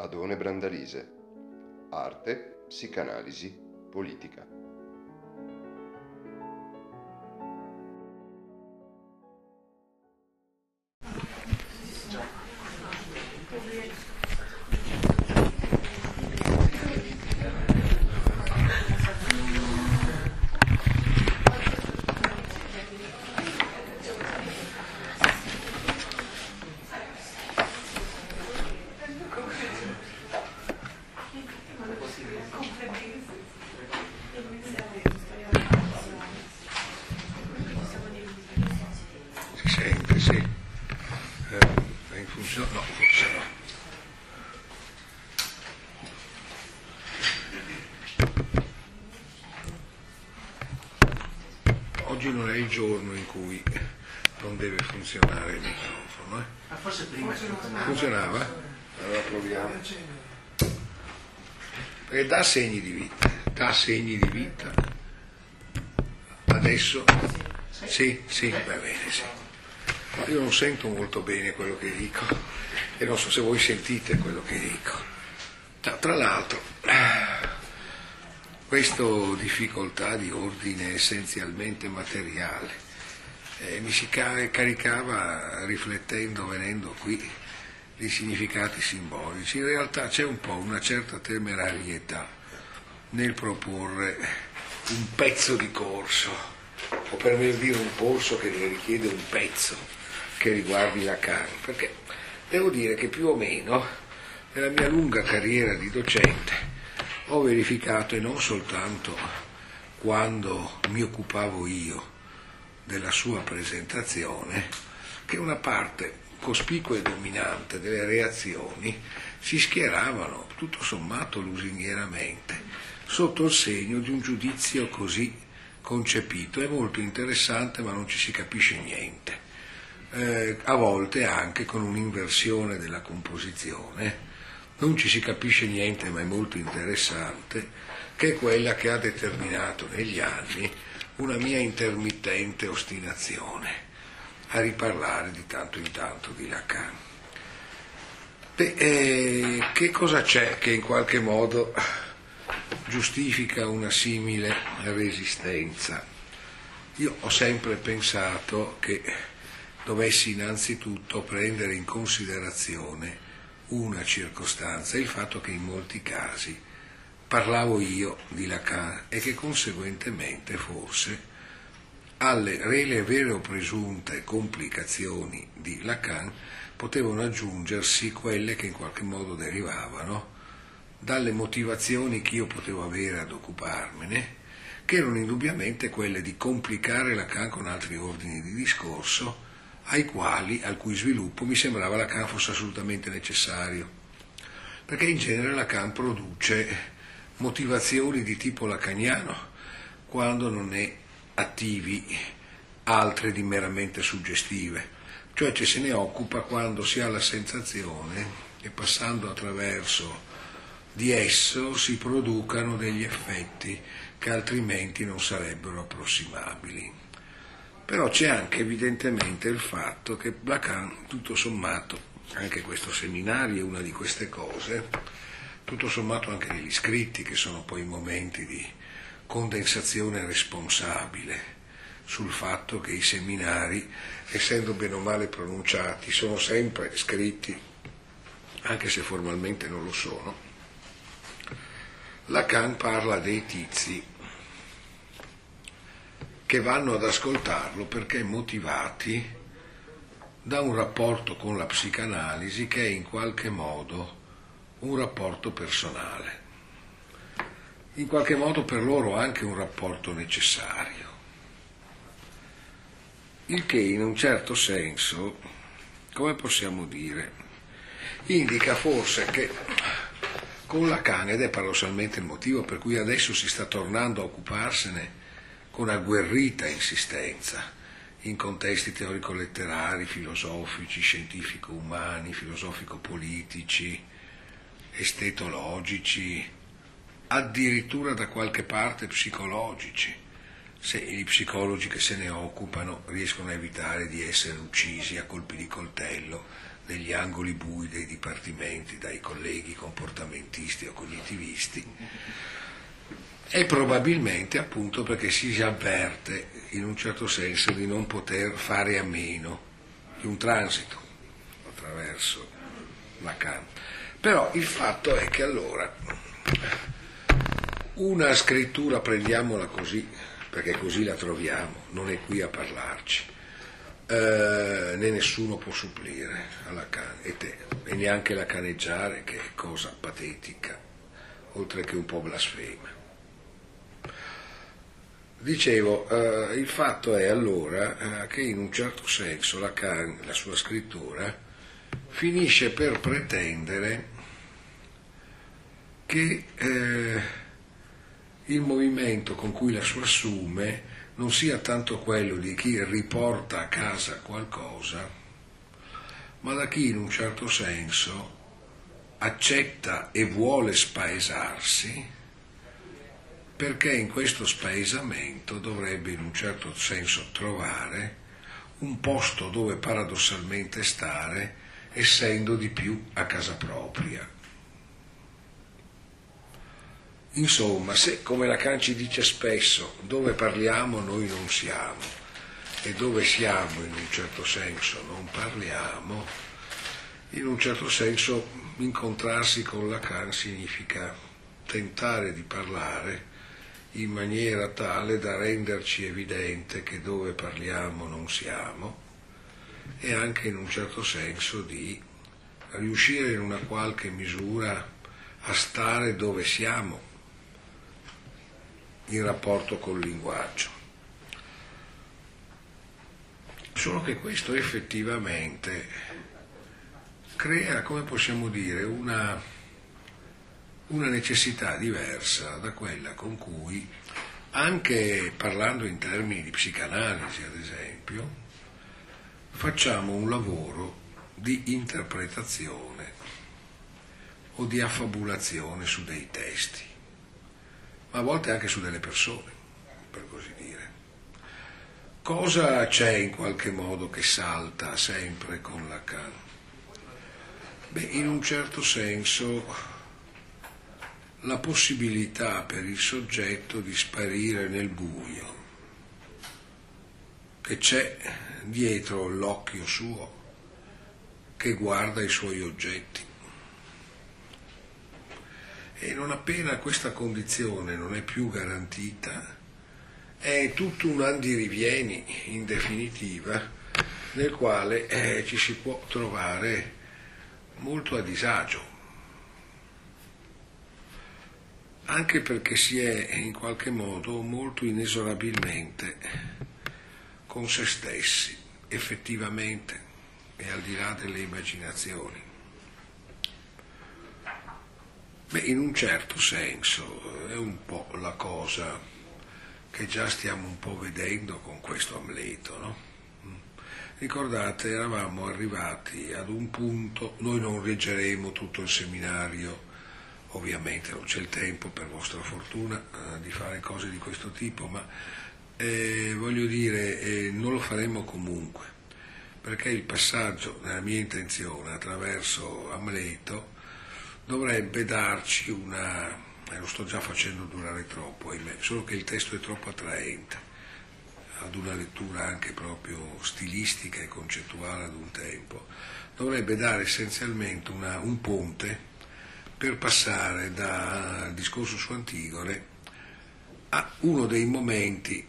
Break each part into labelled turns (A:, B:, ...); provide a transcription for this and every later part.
A: Adone Brandalise. Arte, psicanalisi, politica.
B: Dà segni di vita, dà segni di vita. Adesso? Sì, sì, va bene, sì. Ma io non sento molto bene quello che dico e non so se voi sentite quello che dico. Tra, tra l'altro, questa difficoltà di ordine essenzialmente materiale eh, mi si ca- caricava riflettendo, venendo qui, di significati simbolici. In realtà c'è un po' una certa temerarietà nel proporre un pezzo di corso, o per meglio dire un corso che richiede un pezzo che riguardi Lacan, perché devo dire che più o meno nella mia lunga carriera di docente ho verificato, e non soltanto quando mi occupavo io della sua presentazione, che una parte cospicua e dominante delle reazioni si schieravano tutto sommato lusingheramente sotto il segno di un giudizio così concepito. È molto interessante ma non ci si capisce niente. Eh, a volte anche con un'inversione della composizione, non ci si capisce niente ma è molto interessante, che è quella che ha determinato negli anni una mia intermittente ostinazione a riparlare di tanto in tanto di Lacan. Beh, eh, che cosa c'è che in qualche modo giustifica una simile resistenza? Io ho sempre pensato che dovessi innanzitutto prendere in considerazione una circostanza, il fatto che in molti casi parlavo io di Lacan e che conseguentemente forse alle rele vere o presunte complicazioni di Lacan potevano aggiungersi quelle che in qualche modo derivavano dalle motivazioni che io potevo avere ad occuparmene, che erano indubbiamente quelle di complicare Lacan con altri ordini di discorso, ai quali, al cui sviluppo mi sembrava Lacan fosse assolutamente necessario. Perché in genere Lacan produce motivazioni di tipo lacaniano quando non ne attivi altre di meramente suggestive, cioè ci se ne occupa quando si ha la sensazione che passando attraverso di esso si producano degli effetti che altrimenti non sarebbero approssimabili. Però c'è anche evidentemente il fatto che Lacan, tutto sommato, anche questo seminario è una di queste cose, tutto sommato anche negli scritti, che sono poi i momenti di condensazione responsabile sul fatto che i seminari, essendo bene o male pronunciati, sono sempre scritti, anche se formalmente non lo sono. Lacan parla dei tizi che vanno ad ascoltarlo perché motivati da un rapporto con la psicanalisi che è in qualche modo un rapporto personale, in qualche modo per loro anche un rapporto necessario, il che in un certo senso, come possiamo dire, indica forse che con Lacan, ed è paradossalmente il motivo per cui adesso si sta tornando a occuparsene con agguerrita insistenza, in contesti teorico-letterari, filosofici, scientifico-umani, filosofico-politici, estetologici, addirittura da qualche parte psicologici, se gli psicologi che se ne occupano riescono a evitare di essere uccisi a colpi di coltello negli angoli bui dei dipartimenti dai colleghi comportamentisti o cognitivisti, è probabilmente appunto perché si avverte in un certo senso di non poter fare a meno di un transito attraverso Lacan. Però il fatto è che allora una scrittura, prendiamola così, perché così la troviamo, non è qui a parlarci, eh, né nessuno può supplire alla Can, e e neanche la caneggiare, che è cosa patetica, oltre che un po' blasfema. Dicevo, eh, il fatto è allora eh, che in un certo senso Lacan, la sua scrittura, finisce per pretendere che eh, il movimento con cui la sua assume non sia tanto quello di chi riporta a casa qualcosa, ma da chi in un certo senso accetta e vuole spaesarsi perché in questo spaesamento dovrebbe in un certo senso trovare un posto dove paradossalmente stare, essendo di più a casa propria. Insomma, se come Lacan ci dice spesso, dove parliamo noi non siamo e dove siamo in un certo senso non parliamo, in un certo senso incontrarsi con Lacan significa tentare di parlare in maniera tale da renderci evidente che dove parliamo non siamo e anche in un certo senso di riuscire in una qualche misura a stare dove siamo in rapporto col linguaggio. Solo che questo effettivamente crea, come possiamo dire, una una necessità diversa da quella con cui, anche parlando in termini di psicanalisi ad esempio, facciamo un lavoro di interpretazione o di affabulazione su dei testi, ma a volte anche su delle persone, per così dire. Cosa c'è in qualche modo che salta sempre con Lacan? Beh, in un certo senso la possibilità per il soggetto di sparire nel buio che c'è dietro l'occhio suo che guarda i suoi oggetti. E non appena questa condizione non è più garantita, è tutto un andirivieni in definitiva nel quale eh, ci si può trovare molto a disagio anche perché si è in qualche modo molto inesorabilmente con se stessi, effettivamente, e al di là delle immaginazioni. Beh, in un certo senso è un po' la cosa che già stiamo un po' vedendo con questo Amleto, no? Ricordate, eravamo arrivati ad un punto, noi non leggeremo tutto il seminario Ovviamente non c'è il tempo, per vostra fortuna, eh, di fare cose di questo tipo, ma eh, voglio dire, eh, non lo faremo comunque, perché il passaggio, nella mia intenzione, attraverso Amleto, dovrebbe darci una, eh, lo sto già facendo durare troppo, ahimè, solo che il testo è troppo attraente ad una lettura anche proprio stilistica e concettuale ad un tempo, dovrebbe dare essenzialmente una, un ponte per passare dal discorso su Antigone a uno dei momenti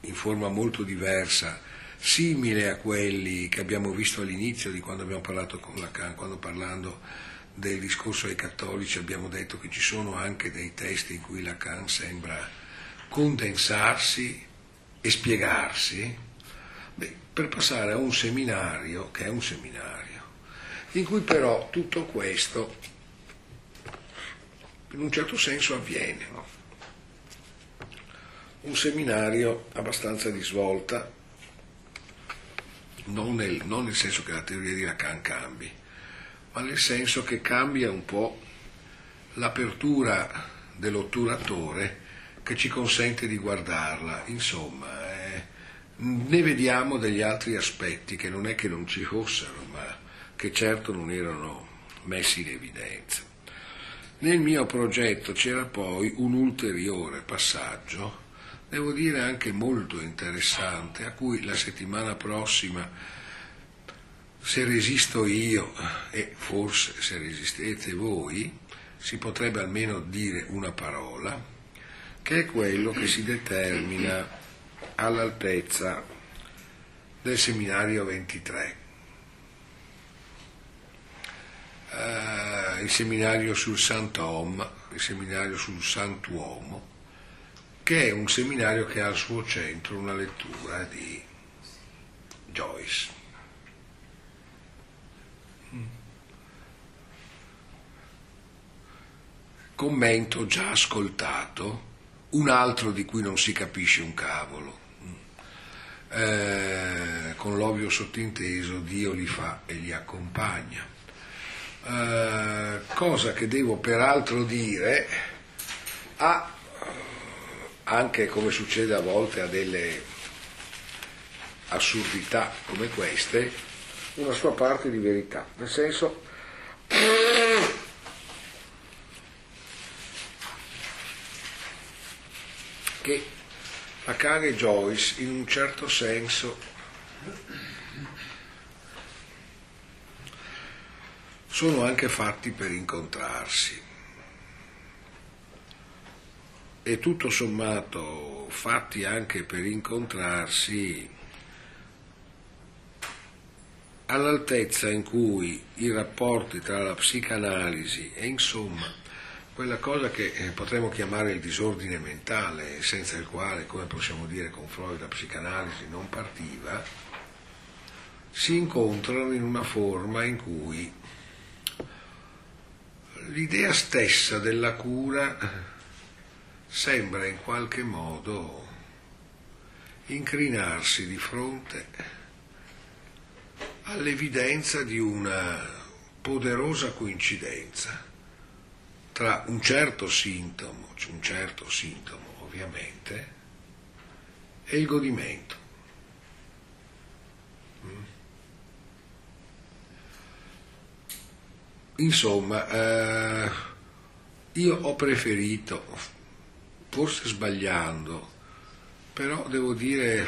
B: in forma molto diversa, simile a quelli che abbiamo visto all'inizio di quando abbiamo parlato con Lacan, quando parlando del discorso ai cattolici abbiamo detto che ci sono anche dei testi in cui Lacan sembra condensarsi e spiegarsi, beh, per passare a un seminario, che è un seminario, in cui però tutto questo in un certo senso avviene. No? Un seminario abbastanza di svolta, non nel, non nel senso che la teoria di Lacan cambi, ma nel senso che cambia un po' l'apertura dell'otturatore che ci consente di guardarla. Insomma, eh, ne vediamo degli altri aspetti che non è che non ci fossero, ma che certo non erano messi in evidenza. Nel mio progetto c'era poi un ulteriore passaggio, devo dire anche molto interessante, a cui la settimana prossima, se resisto io e forse se resistete voi, si potrebbe almeno dire una parola, che è quello che si determina all'altezza del seminario 23. Uh, eh, il seminario sul Sant'Om, il seminario sul Sant'Uomo, che è un seminario che ha al suo centro una lettura di Joyce. Commento già ascoltato, un altro di cui non si capisce un cavolo, eh, con l'ovvio sottinteso Dio li fa e li accompagna. Eh, cosa che devo peraltro dire a, anche come succede a volte a delle assurdità come queste, una sua parte di verità, nel senso che Akane Joyce in un certo senso sono anche fatti per incontrarsi. E tutto sommato fatti anche per incontrarsi all'altezza in cui i rapporti tra la psicanalisi e insomma quella cosa che eh, potremmo chiamare il disordine mentale, senza il quale, come possiamo dire con Freud, la psicanalisi non partiva, si incontrano in una forma in cui l'idea stessa della cura sembra in qualche modo incrinarsi di fronte all'evidenza di una poderosa coincidenza tra un certo sintomo, cioè un certo sintomo ovviamente, e il godimento. Mm. Insomma, eh, io ho preferito, forse sbagliando, però devo dire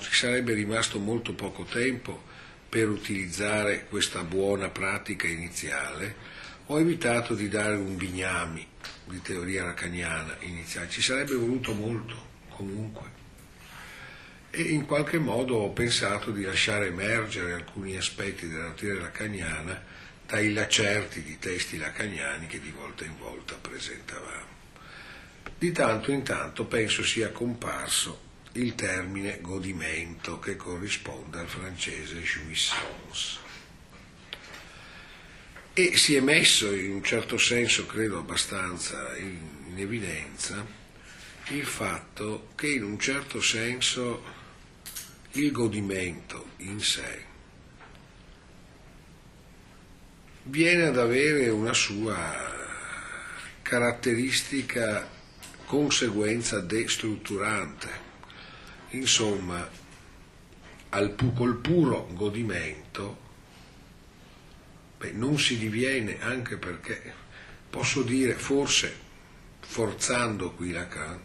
B: ci sarebbe rimasto molto poco tempo per utilizzare questa buona pratica iniziale, ho evitato di dare un bignami di teoria lacaniana iniziale, ci sarebbe voluto molto comunque. E in qualche modo ho pensato di lasciare emergere alcuni aspetti della teoria lacaniana dai lacerti di testi lacaniani che di volta in volta presentavamo. Di tanto in tanto penso sia comparso il termine godimento che corrisponde al francese jouissance e si è messo in un certo senso, credo abbastanza in, in evidenza, il fatto che in un certo senso il godimento in sé viene ad avere una sua caratteristica conseguenza destrutturante. Insomma, al, col puro godimento Beh, non si diviene anche perché, posso dire, forse forzando qui Lacan,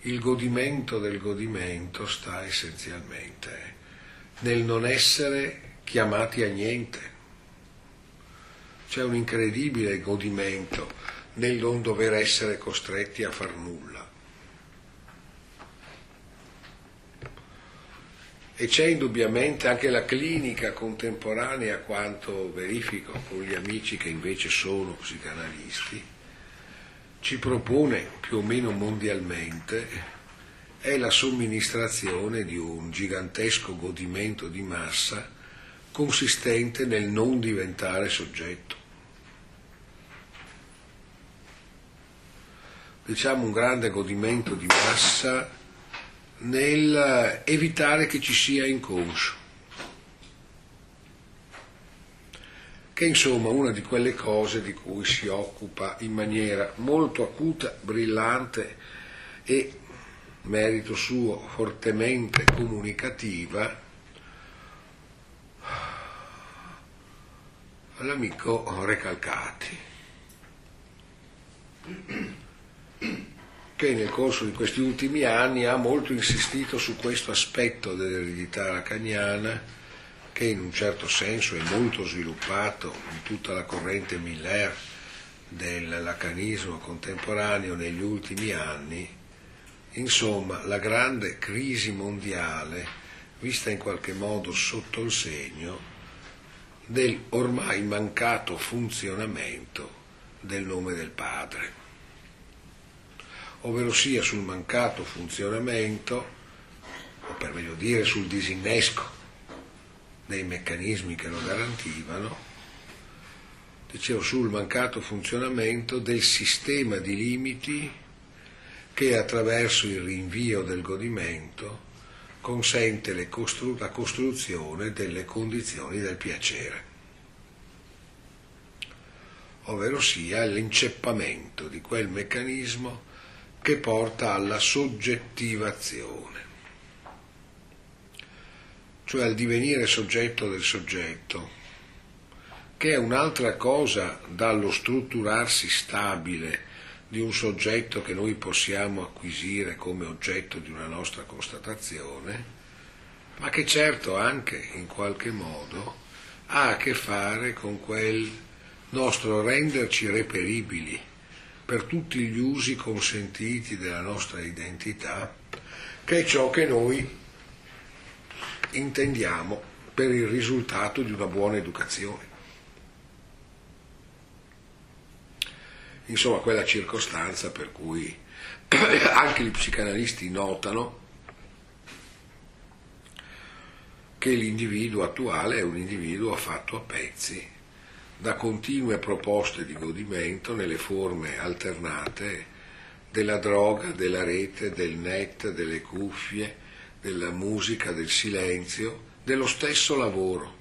B: il godimento del godimento sta essenzialmente nel non essere chiamati a niente. C'è un incredibile godimento nel non dover essere costretti a far nulla. E c'è indubbiamente anche la clinica contemporanea, quanto verifico con gli amici che invece sono psicanalisti, ci propone più o meno mondialmente è la somministrazione di un gigantesco godimento di massa consistente nel non diventare soggetto. Diciamo un grande godimento di massa nel evitare che ci sia inconscio. Che insomma una di quelle cose di cui si occupa in maniera molto acuta, brillante e, merito suo, fortemente comunicativa, l'amico Recalcati, che nel corso di questi ultimi anni ha molto insistito su questo aspetto dell'eredità lacaniana, che in un certo senso è molto sviluppato in tutta la corrente Miller del lacanismo contemporaneo negli ultimi anni, insomma la grande crisi mondiale vista in qualche modo sotto il segno del ormai mancato funzionamento del nome del padre, ovvero sia sul mancato funzionamento, o per meglio dire sul disinnesco dei meccanismi che lo garantivano, dicevo sul mancato funzionamento del sistema di limiti che attraverso il rinvio del godimento consente costru- la costruzione delle condizioni del piacere, ovvero sia l'inceppamento di quel meccanismo che porta alla soggettivazione, cioè al divenire soggetto del soggetto, che è un'altra cosa dallo strutturarsi stabile di un soggetto che noi possiamo acquisire come oggetto di una nostra constatazione, ma che certo anche in qualche modo ha a che fare con quel nostro renderci reperibili per tutti gli usi consentiti della nostra identità, che è ciò che noi intendiamo per il risultato di una buona educazione. insomma quella circostanza per cui anche gli psicanalisti notano che l'individuo attuale è un individuo fatto a pezzi da continue proposte di godimento nelle forme alternate della droga, della rete, del net, delle cuffie, della musica, del silenzio, dello stesso lavoro,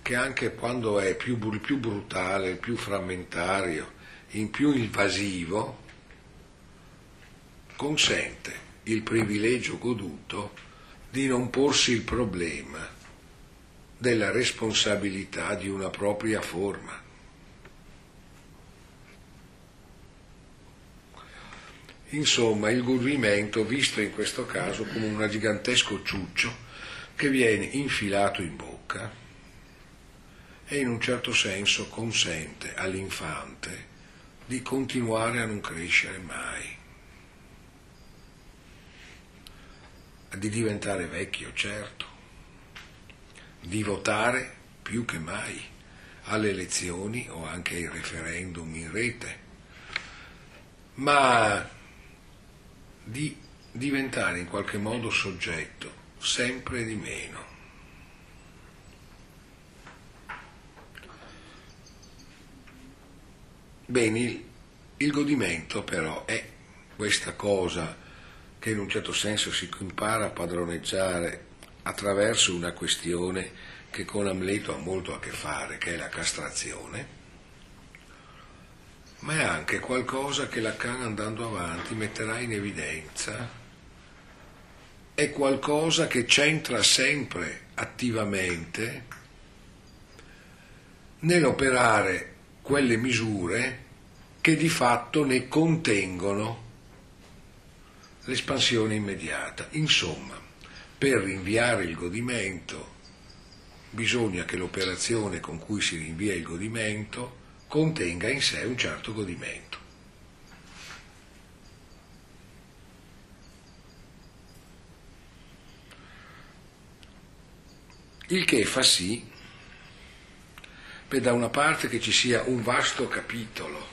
B: che anche quando è più, più brutale, più frammentario, in più invasivo consente il privilegio goduto di non porsi il problema della responsabilità di una propria forma. Insomma, il godimento visto in questo caso come un gigantesco ciuccio che viene infilato in bocca e in un certo senso consente all'infante di continuare a non crescere mai, di diventare vecchio, certo, di votare più che mai alle elezioni o anche ai referendum in rete, ma di diventare in qualche modo soggetto sempre di meno. Bene, il, il godimento però è questa cosa che in un certo senso si impara a padroneggiare attraverso una questione che con Amleto ha molto a che fare, che è la castrazione, ma è anche qualcosa che Lacan andando avanti metterà in evidenza, è qualcosa che c'entra sempre attivamente nell'operare quelle misure che di fatto ne contengono l'espansione immediata. Insomma, per rinviare il godimento bisogna che l'operazione con cui si rinvia il godimento contenga in sé un certo godimento. Il che fa sì per da una parte che ci sia un vasto capitolo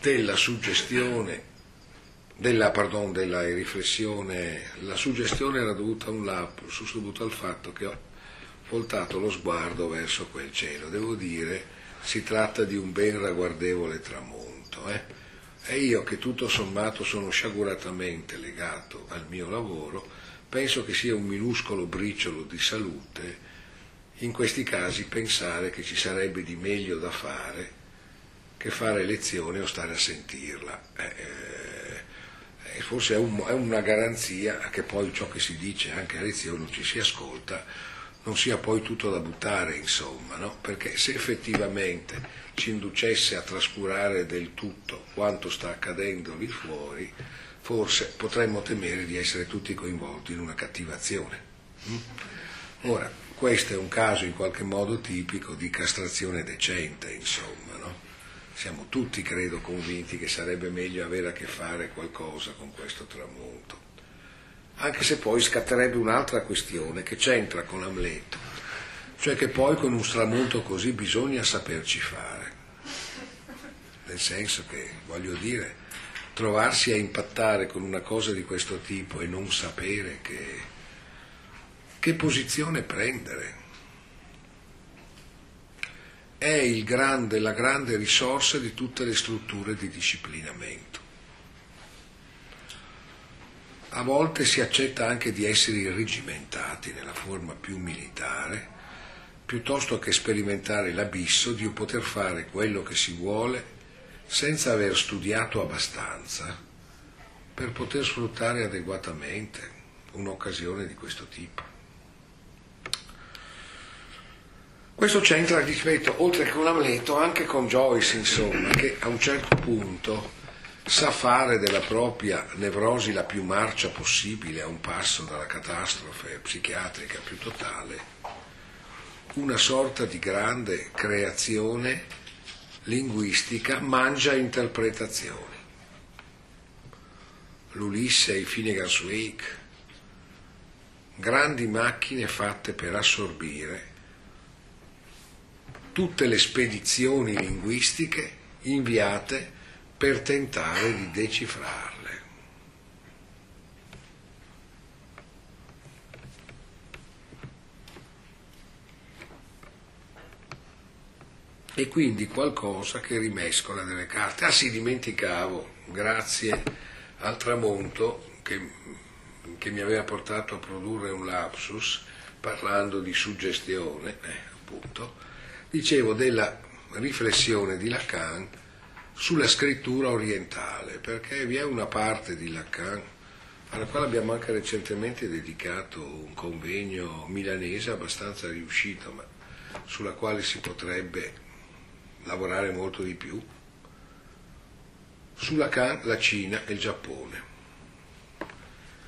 B: della suggestione, della, pardon, della riflessione, la suggestione era dovuta a un lapsus, dovuto al fatto che ho voltato lo sguardo verso quel cielo. Devo dire, si tratta di un ben ragguardevole tramonto. Eh? E io che tutto sommato sono sciaguratamente legato al mio lavoro, penso che sia un minuscolo briciolo di salute in questi casi pensare che ci sarebbe di meglio da fare che fare lezione o stare a sentirla. Eh, eh, forse è, un, è, una garanzia che poi ciò che si dice anche a lezione ci si ascolta, non sia poi tutto da buttare, insomma, no? perché se effettivamente ci inducesse a trascurare del tutto quanto sta accadendo lì fuori, forse potremmo temere di essere tutti coinvolti in una cattivazione. Mm? Ora, questo è un caso in qualche modo tipico di castrazione decente, insomma? Siamo tutti, credo, convinti che sarebbe meglio avere a che fare qualcosa con questo tramonto. Anche se poi scatterebbe un'altra questione che c'entra con Amleto, cioè che poi con un tramonto così bisogna saperci fare. Nel senso che, voglio dire, trovarsi a impattare con una cosa di questo tipo e non sapere che, che posizione prendere è grande, la grande risorsa di tutte le strutture di disciplinamento. A volte si accetta anche di essere irrigimentati nella forma più militare, piuttosto che sperimentare l'abisso di poter fare quello che si vuole senza aver studiato abbastanza per poter sfruttare adeguatamente un'occasione di questo tipo. Questo c'entra, ripeto, oltre che con Amleto, anche con Joyce, insomma, che a un certo punto sa fare della propria nevrosi la più marcia possibile a un passo dalla catastrofe psichiatrica più totale, una sorta di grande creazione linguistica mangia interpretazioni. L'Ulisse e i Finnegan's Wake, grandi macchine fatte per assorbire tutte le spedizioni linguistiche inviate per tentare di decifrarle. e quindi qualcosa che rimescola delle carte. Ah sì, dimenticavo, grazie al tramonto che, che mi aveva portato a produrre un lapsus parlando di suggestione, eh, appunto, dicevo della riflessione di Lacan sulla scrittura orientale, perché vi è una parte di Lacan alla quale abbiamo anche recentemente dedicato un convegno milanese abbastanza riuscito, ma sulla quale si potrebbe lavorare molto di più, su Lacan la Cina e il Giappone.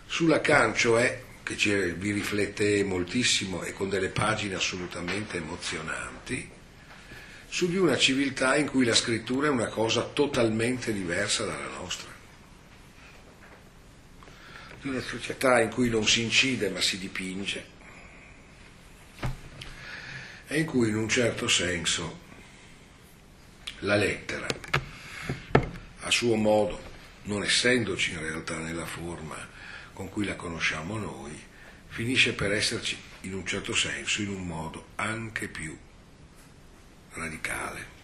B: Su Lacan, cioè, che vi riflette moltissimo e con delle pagine assolutamente emozionanti, su di una civiltà in cui la scrittura è una cosa totalmente diversa dalla nostra. Di una società in cui non si incide ma si dipinge e in cui in un certo senso la lettera, a suo modo, non essendoci in realtà nella forma con cui la conosciamo noi, finisce per esserci in un certo senso, in un modo anche più radicale.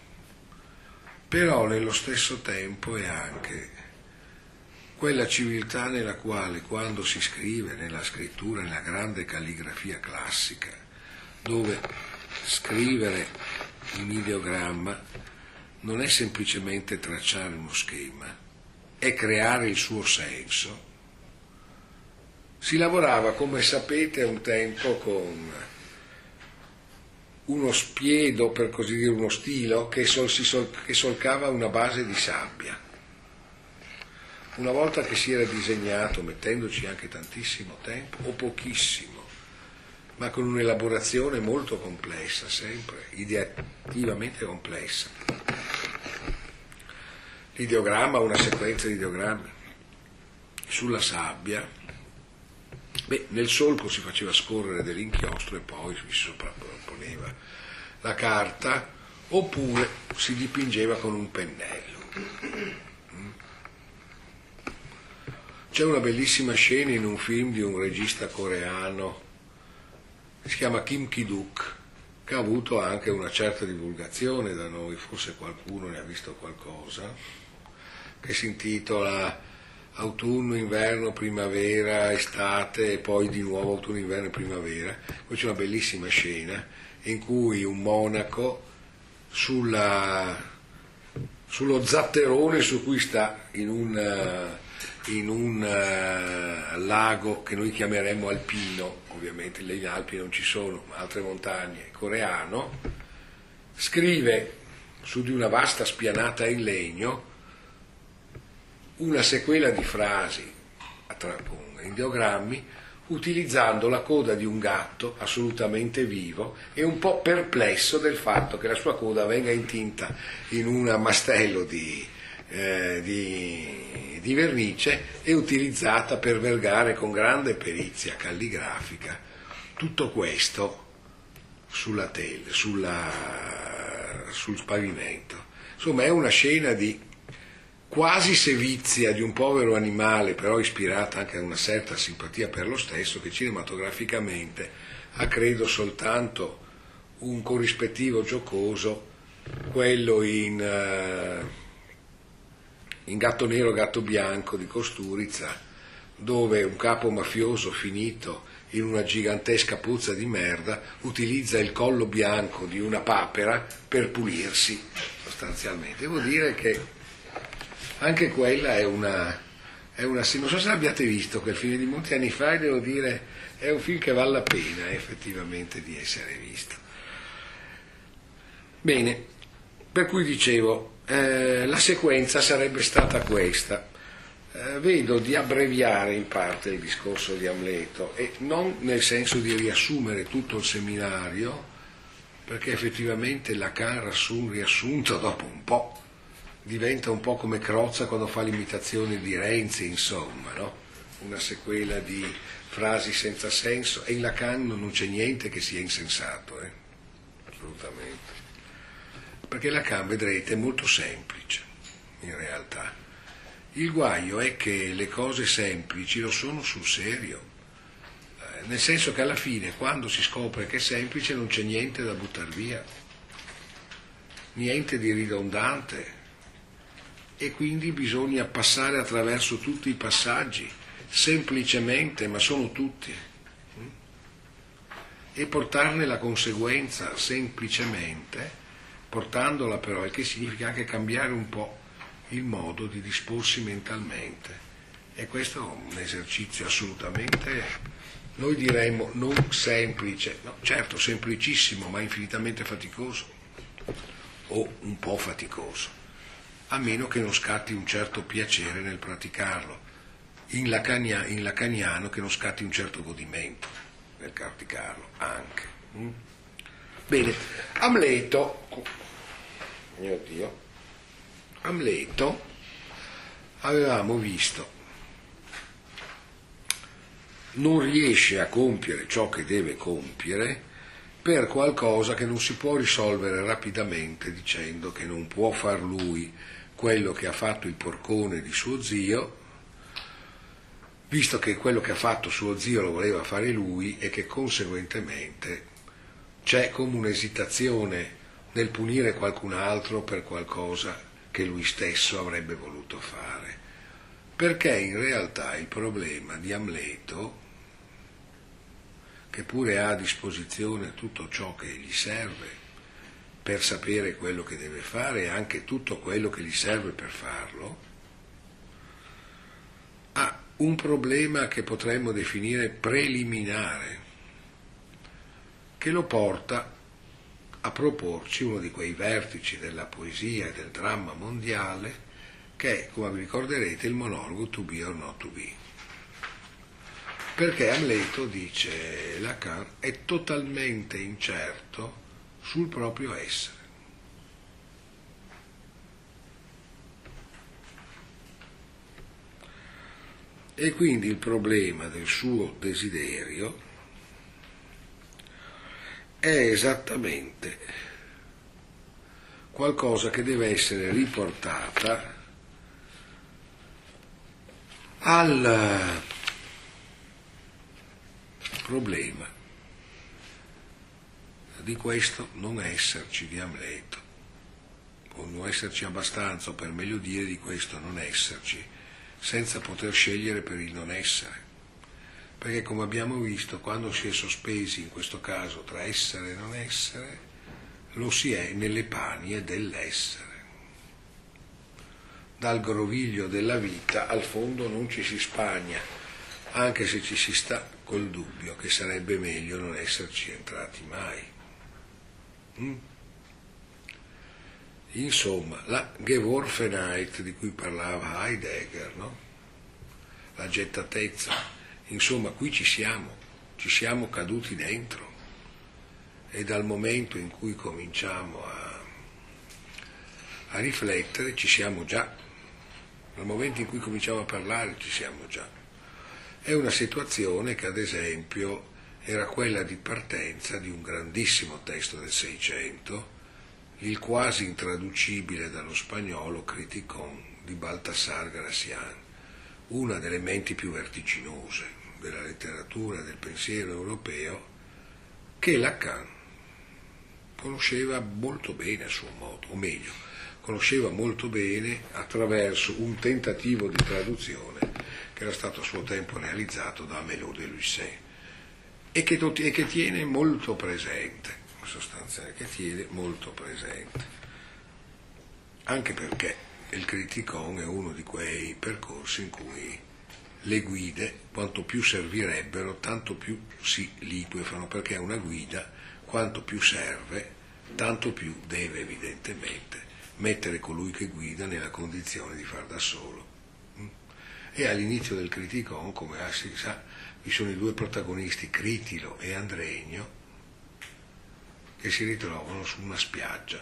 B: Però nello stesso tempo è anche quella civiltà nella quale quando si scrive nella scrittura, nella grande calligrafia classica, dove scrivere un ideogramma non è semplicemente tracciare uno schema, è creare il suo senso. Si lavorava, come sapete, un tempo con uno spiedo, per così dire, uno stilo che, sol, sol, che solcava una base di sabbia. Una volta che si era disegnato, mettendoci anche tantissimo tempo, o pochissimo, ma con un'elaborazione molto complessa, sempre ideativamente complessa, l'ideogramma, una sequenza di ideogrammi sulla sabbia, beh, nel solco si faceva scorrere dell'inchiostro e poi si sovrapponeva la carta oppure si dipingeva con un pennello. C'è una bellissima scena in un film di un regista coreano, si chiama Kim Ki-duk, che ha avuto anche una certa divulgazione da noi, forse qualcuno ne ha visto qualcosa che si intitola Autunno, inverno, primavera, estate e poi di nuovo autunno, inverno e primavera. Qui c'è una bellissima scena in cui un monaco sulla, sullo zatterone su cui sta in un, in un uh, lago che noi chiameremmo alpino, ovviamente le Alpi non ci sono, ma altre montagne, coreano, scrive su di una vasta spianata in legno una sequela di frasi con ideogrammi utilizzando la coda di un gatto assolutamente vivo e un po' perplesso del fatto che la sua coda venga intinta in un mastello di, eh, di, di vernice e utilizzata per vergare con grande perizia calligrafica tutto questo sulla tele, sulla, sul pavimento. Insomma è una scena di quasi sevizia di un povero animale, però ispirata anche a una certa simpatia per lo stesso, che cinematograficamente ha credo soltanto un corrispettivo giocoso, quello in, uh, in Gatto Nero, Gatto Bianco di Costurizza, dove un capo mafioso finito in una gigantesca puzza di merda utilizza il collo bianco di una papera per pulirsi sostanzialmente. Devo dire che anche quella è una, è una, non so se l'abbiate visto quel film di molti anni fa, devo dire, è un film che vale la pena effettivamente di essere visto. Bene, per cui dicevo, eh, la sequenza sarebbe stata questa. Eh, vedo di abbreviare in parte il discorso di Amleto e non nel senso di riassumere tutto il seminario, perché effettivamente Lacan un riassunto dopo un po' diventa un po' come Crozza quando fa l'imitazione di Renzi, insomma, no? una sequela di frasi senza senso e in Lacan non c'è niente che sia insensato, eh? assolutamente. Perché Lacan, vedrete, è molto semplice, in realtà. Il guaio è che le cose semplici lo sono sul serio, eh, nel senso che alla fine, quando si scopre che è semplice, non c'è niente da buttare via, niente di ridondante, e quindi bisogna passare attraverso tutti i passaggi, semplicemente, ma sono tutti, e portarne la conseguenza semplicemente, portandola però, il che significa anche cambiare un po' il modo di disporsi mentalmente. E questo è un esercizio assolutamente, noi diremmo non semplice, no, certo semplicissimo, ma infinitamente faticoso, o un po' faticoso a meno che non scatti un certo piacere nel praticarlo, in, lacania, in lacaniano che non scatti un certo godimento nel praticarlo anche. Mm? Bene, Amleto, mio Dio, Amleto avevamo visto non riesce a compiere ciò che deve compiere per qualcosa che non si può risolvere rapidamente dicendo che non può far lui quello che ha fatto il porcone di suo zio, visto che quello che ha fatto suo zio lo voleva fare lui e che conseguentemente c'è come un'esitazione nel punire qualcun altro per qualcosa che lui stesso avrebbe voluto fare. Perché in realtà il problema di Amleto, che pure ha a disposizione tutto ciò che gli serve per sapere quello che deve fare e anche tutto quello che gli serve per farlo, ha un problema che potremmo definire preliminare, che lo porta a proporci uno di quei vertici della poesia e del dramma mondiale che è, come vi ricorderete, il monologo To be or not to be. Perché Amleto, dice Lacan, è totalmente incerto sul proprio essere. E quindi il problema del suo desiderio è esattamente qualcosa che deve essere riportata al problema di questo non esserci di Amleto, o non esserci abbastanza, o per meglio dire di questo non esserci, senza poter scegliere per il non essere. Perché come abbiamo visto, quando si è sospesi in questo caso tra essere e non essere, lo si è nelle panie dell'essere. dal groviglio della vita al fondo non ci si spagna, anche se ci si sta col dubbio che sarebbe meglio non esserci entrati mai. Mm? Insomma, la Geworfenheit di cui parlava Heidegger, no? la gettatezza, insomma qui ci siamo, ci siamo caduti dentro e dal momento in cui cominciamo a, a riflettere ci siamo già, dal momento in cui cominciamo a parlare ci siamo già. È una situazione che ad esempio era quella di partenza di un grandissimo testo del Seicento, il quasi intraducibile dallo spagnolo Criticon di Baltasar Gracian, una delle menti più vertiginose della letteratura e del pensiero europeo, che Lacan conosceva molto bene a suo modo, o meglio, conosceva molto bene attraverso un tentativo di traduzione che era stato a suo tempo realizzato da Amelot de Lucet e che, e che tiene molto presente sostanzialmente, che tiene molto presente. Anche perché il criticon è uno di quei percorsi in cui le guide, quanto più servirebbero, tanto più si liquefano, perché una guida, quanto più serve, tanto più deve evidentemente mettere colui che guida nella condizione di far da solo. E all'inizio del criticon, come si sa, vi sono i due protagonisti, Critilo e Andregno, che si ritrovano su una spiaggia,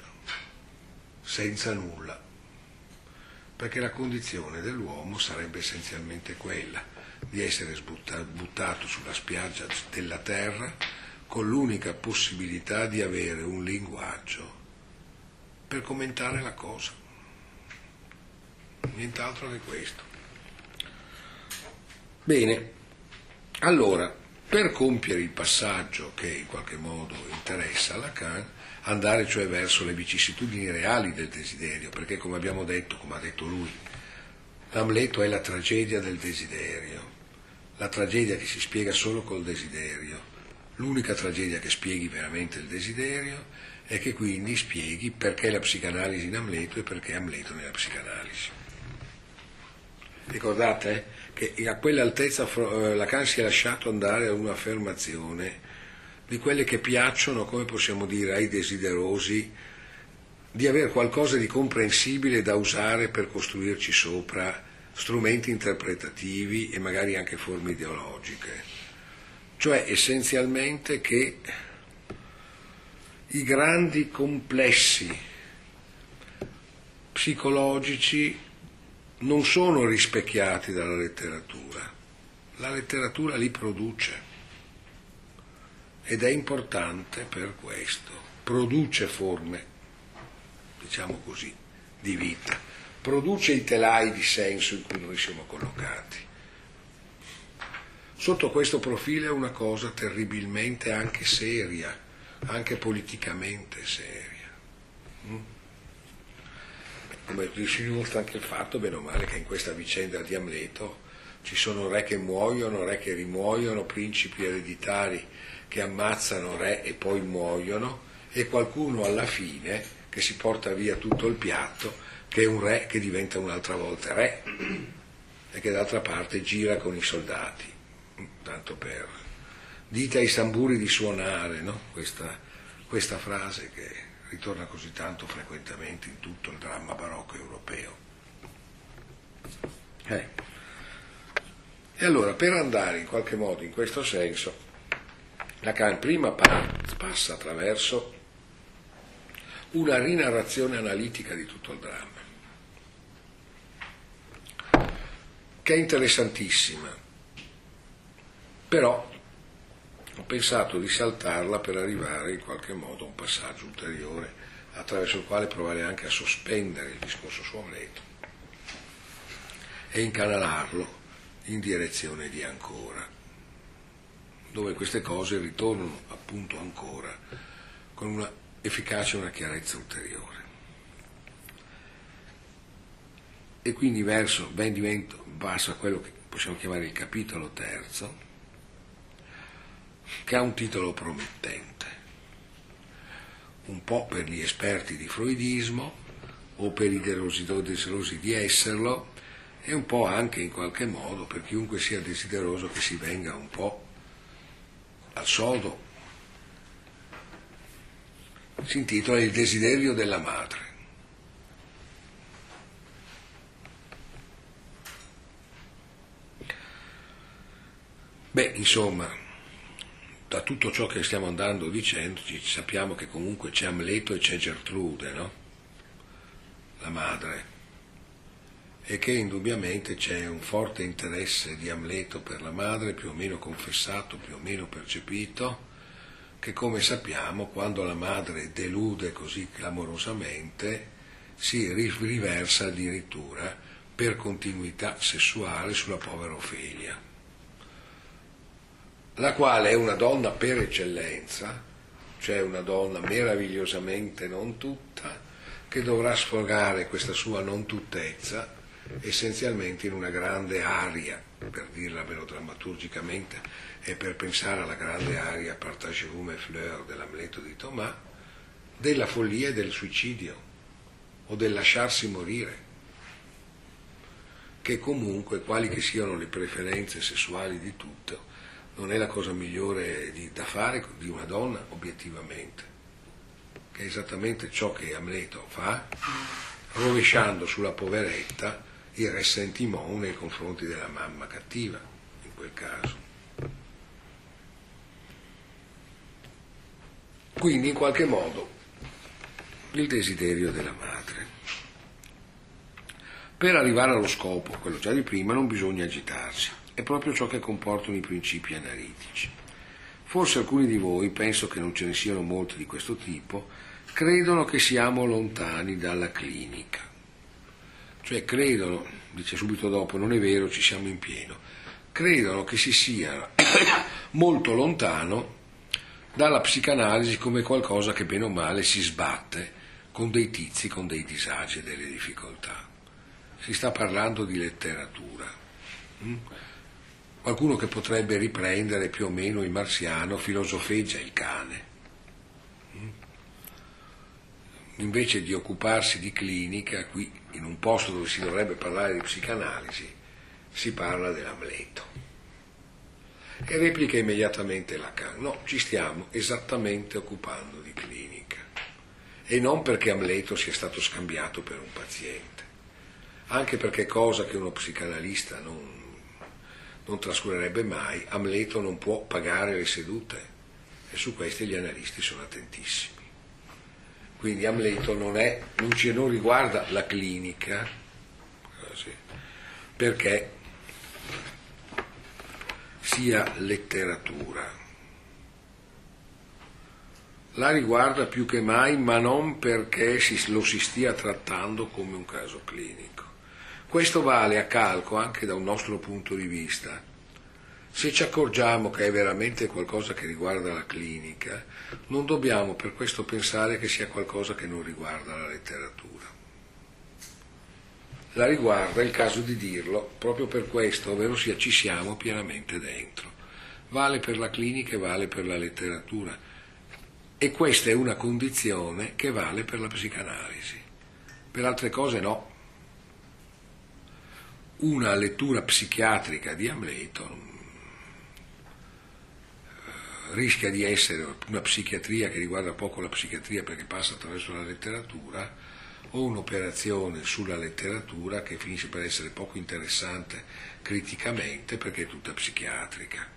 B: senza nulla, perché la condizione dell'uomo sarebbe essenzialmente quella di essere buttato sulla spiaggia della terra con l'unica possibilità di avere un linguaggio per commentare la cosa. Nient'altro che questo. Bene, allora per compiere il passaggio che in qualche modo interessa a Lacan, andare cioè verso le vicissitudini reali del desiderio, perché come abbiamo detto, come ha detto lui, l'Amleto è la tragedia del desiderio, la tragedia che si spiega solo col desiderio, l'unica tragedia che spieghi veramente il desiderio è che quindi spieghi perché la psicanalisi in Amleto e perché Amleto nella psicanalisi. Ricordate? Che a quell'altezza eh, Lacan si è lasciato andare a un'affermazione di quelle che piacciono, come possiamo dire, ai desiderosi di avere qualcosa di comprensibile da usare per costruirci sopra strumenti interpretativi e magari anche forme ideologiche. Cioè essenzialmente che i grandi complessi psicologici non sono rispecchiati dalla letteratura. La letteratura li produce ed è importante per questo. Produce forme, diciamo così, di vita, produce i telai di senso in cui noi siamo collocati. Sotto questo profilo è una cosa terribilmente anche seria, anche politicamente seria. Come si dimostra anche il fatto, bene o male, che in questa vicenda di Amleto ci sono re che muoiono, re che rimuoiono, principi ereditari che ammazzano re e poi muoiono, e qualcuno alla fine che si porta via tutto il piatto, che è un re che diventa un'altra volta re e che d'altra parte gira con i soldati, tanto per... Dite ai samburi di suonare, no? questa, questa frase che ritorna così tanto frequentemente in tutto il dramma barocco europeo. Eh. E allora, per andare in qualche modo in questo senso, Lacan prima passa attraverso una rinarrazione analitica di tutto il dramma, che è interessantissima, però ho pensato di saltarla per arrivare in qualche modo a un passaggio ulteriore attraverso il quale provare anche a sospendere il discorso su Amleto e incanalarlo in direzione di ancora, dove queste cose ritornano appunto ancora con una efficacia e una chiarezza ulteriore. E quindi verso, ben divento, passo a quello che possiamo chiamare il capitolo terzo, che ha un titolo promettente, un po' per gli esperti di freudismo, o per i desiderosi di esserlo, e un po' anche in qualche modo per chiunque sia desideroso che si venga un po' al sodo. Si intitola Il desiderio della madre. Beh, insomma, da tutto ciò che stiamo andando dicendoci, sappiamo che comunque c'è Amleto e c'è Gertrude, no? La madre e che indubbiamente c'è un forte interesse di Amleto per la madre, più o meno confessato, più o meno percepito, che come sappiamo quando la madre delude così clamorosamente si riversa addirittura per continuità sessuale sulla povera Ofelia, la quale è una donna per eccellenza, cioè una donna meravigliosamente non tutta, che dovrà sfogare questa sua non tuttezza essenzialmente in una grande aria, per dirla melodrammaturgicamente, e per pensare alla grande aria Partagez-vous mes fleurs dell'Amleto di Thomas, della follia e del suicidio, o del lasciarsi morire, che comunque, quali che siano le preferenze sessuali di tutto, non è la cosa migliore di, da fare di una donna obiettivamente, che è esattamente ciò che Amleto fa, rovesciando sulla poveretta il ressentimento nei confronti della mamma cattiva, in quel caso. Quindi in qualche modo il desiderio della madre. Per arrivare allo scopo, quello già di prima, non bisogna agitarsi, è proprio ciò che comportano i principi analitici. Forse alcuni di voi, penso che non ce ne siano molti di questo tipo, credono che siamo lontani dalla clinica cioè credono, dice subito dopo, non è vero, ci siamo in pieno, credono che si sia molto lontano dalla psicanalisi come qualcosa che bene o male si sbatte con dei tizi, con dei disagi e delle difficoltà. Si sta parlando di letteratura. Mm? Qualcuno che potrebbe riprendere più o meno il marziano filosofeggia il cane invece di occuparsi di clinica, qui in un posto dove si dovrebbe parlare di psicanalisi, si parla dell'Amleto. E replica immediatamente Lacan, no, ci stiamo esattamente occupando di clinica. E non perché Amleto sia stato scambiato per un paziente, anche perché cosa che uno psicanalista non, non trascurerebbe mai, Amleto non può pagare le sedute e su queste gli analisti sono attentissimi. Quindi Amleto non, è, non, ci, non riguarda la clinica, perché sia letteratura. La riguarda più che mai, ma non perché lo si stia trattando come un caso clinico. Questo vale a calco anche da un nostro punto di vista se ci accorgiamo che è veramente qualcosa che riguarda la clinica, non dobbiamo per questo pensare che sia qualcosa che non riguarda la letteratura. La riguarda, è il caso di dirlo, proprio per questo, ovvero sia ci siamo pienamente dentro. Vale per la clinica e vale per la letteratura. E questa è una condizione che vale per la psicanalisi. Per altre cose no. Una lettura psichiatrica di Amleto rischia di essere una psichiatria che riguarda poco la psichiatria perché passa attraverso la letteratura o un'operazione sulla letteratura che finisce per essere poco interessante criticamente perché è tutta psichiatrica.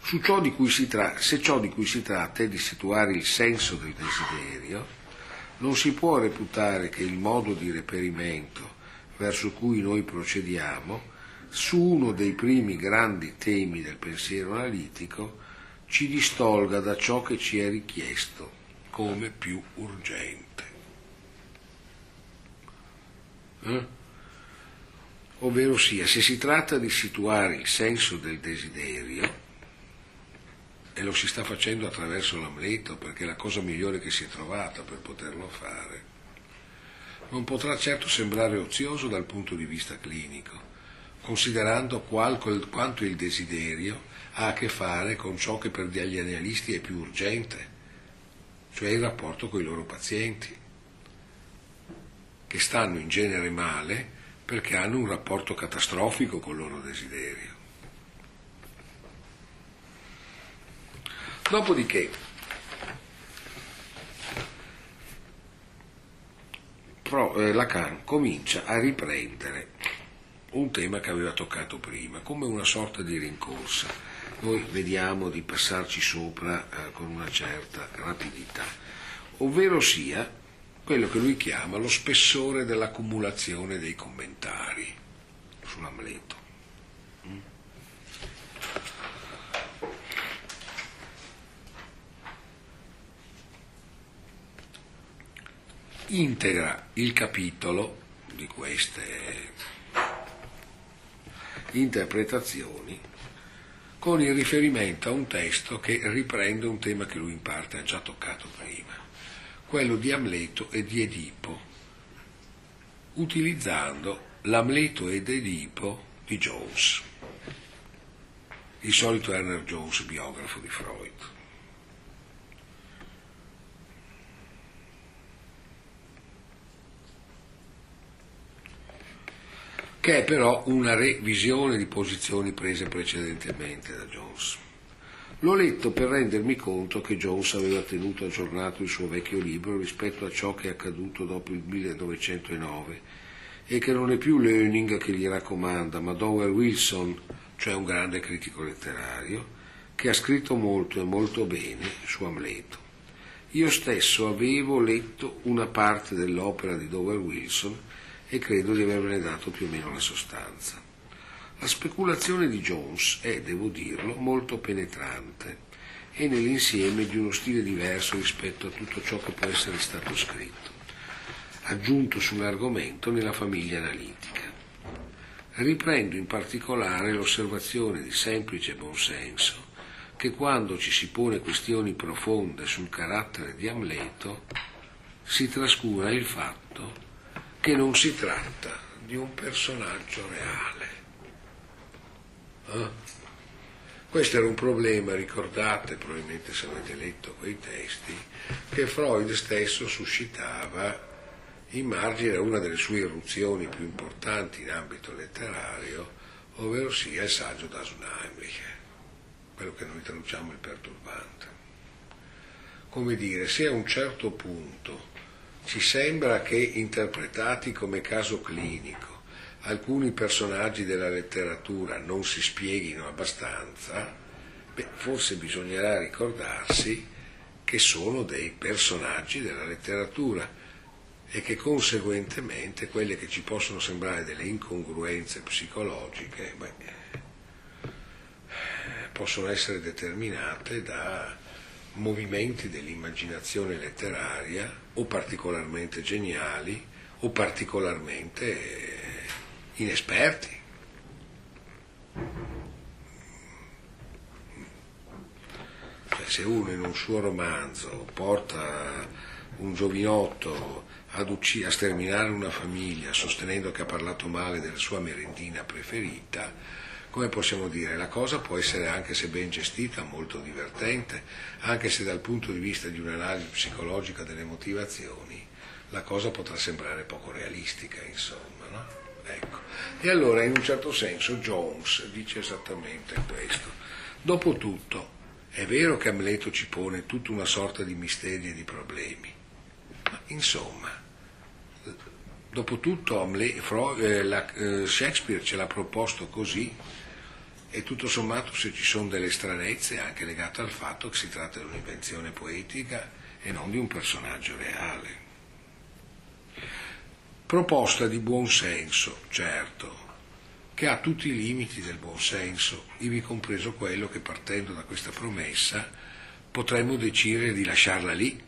B: Su ciò di cui si tra- se ciò di cui si tratta è di situare il senso del desiderio, non si può reputare che il modo di reperimento verso cui noi procediamo su uno dei primi grandi temi del pensiero analitico ci distolga da ciò che ci è richiesto come più urgente. Eh? Ovvero sia, se si tratta di situare il senso del desiderio, e lo si sta facendo attraverso l'Amleto perché è la cosa migliore che si è trovata per poterlo fare, non potrà certo sembrare ozioso dal punto di vista clinico, considerando quanto il desiderio ha a che fare con ciò che per gli analisti è più urgente, cioè il rapporto con i loro pazienti, che stanno in genere male perché hanno un rapporto catastrofico con il loro desiderio. Dopodiché, eh, Lacan comincia a riprendere un tema che aveva toccato prima, come una sorta di rincorsa. Noi vediamo di passarci sopra eh, con una certa rapidità, ovvero sia quello che lui chiama lo spessore dell'accumulazione dei commentari sull'Amleto. Integra il capitolo di queste interpretazioni con il riferimento a un testo che riprende un tema che lui in parte ha già toccato prima, quello di Amleto e di Edipo, utilizzando l'Amleto ed Edipo di Jones, il solito Werner Jones, biografo di Freud. Che è però una revisione di posizioni prese precedentemente da Jones. L'ho letto per rendermi conto che Jones aveva tenuto aggiornato il suo vecchio libro rispetto a ciò che è accaduto dopo il 1909 e che non è più Learning che gli raccomanda, ma Dower Wilson, cioè un grande critico letterario, che ha scritto molto e molto bene su Amleto. Io stesso avevo letto una parte dell'opera di Dower Wilson e credo di avervene dato più o meno la sostanza. La speculazione di Jones è, devo dirlo, molto penetrante e nell'insieme di uno stile diverso rispetto a tutto ciò che può essere stato scritto, aggiunto sull'argomento nella famiglia analitica. Riprendo in particolare l'osservazione di semplice buonsenso che quando ci si pone questioni profonde sul carattere di Amleto si trascura il fatto che non si tratta di un personaggio reale. Eh? Questo era un problema, ricordate, probabilmente se avete letto quei testi, che Freud stesso suscitava in margine a una delle sue irruzioni più importanti in ambito letterario, ovvero sia il saggio das Unheimliche, quello che noi traduciamo il perturbante. Come dire, se a un certo punto ci sembra che interpretati come caso clinico alcuni personaggi della letteratura non si spieghino abbastanza, beh, forse bisognerà ricordarsi che sono dei personaggi della letteratura e che conseguentemente quelle che ci possono sembrare delle incongruenze psicologiche beh, possono essere determinate da movimenti dell'immaginazione letteraria o particolarmente geniali o particolarmente inesperti. Cioè, se uno in un suo romanzo porta un giovinotto ad ucc- a sterminare una famiglia sostenendo che ha parlato male della sua merendina preferita, come possiamo dire, la cosa può essere, anche se ben gestita, molto divertente, anche se dal punto di vista di un'analisi psicologica delle motivazioni la cosa potrà sembrare poco realistica, insomma. No? Ecco. E allora, in un certo senso, Jones dice esattamente questo. Dopotutto, è vero che Amleto ci pone tutta una sorta di misteri e di problemi, ma insomma, dopotutto Amleto, eh, eh, Shakespeare ce l'ha proposto così, e tutto sommato se ci sono delle stranezze anche legate al fatto che si tratta di un'invenzione poetica e non di un personaggio reale. Proposta di buon senso, certo, che ha tutti i limiti del buon senso, ivi compreso quello che partendo da questa promessa potremmo decidere di lasciarla lì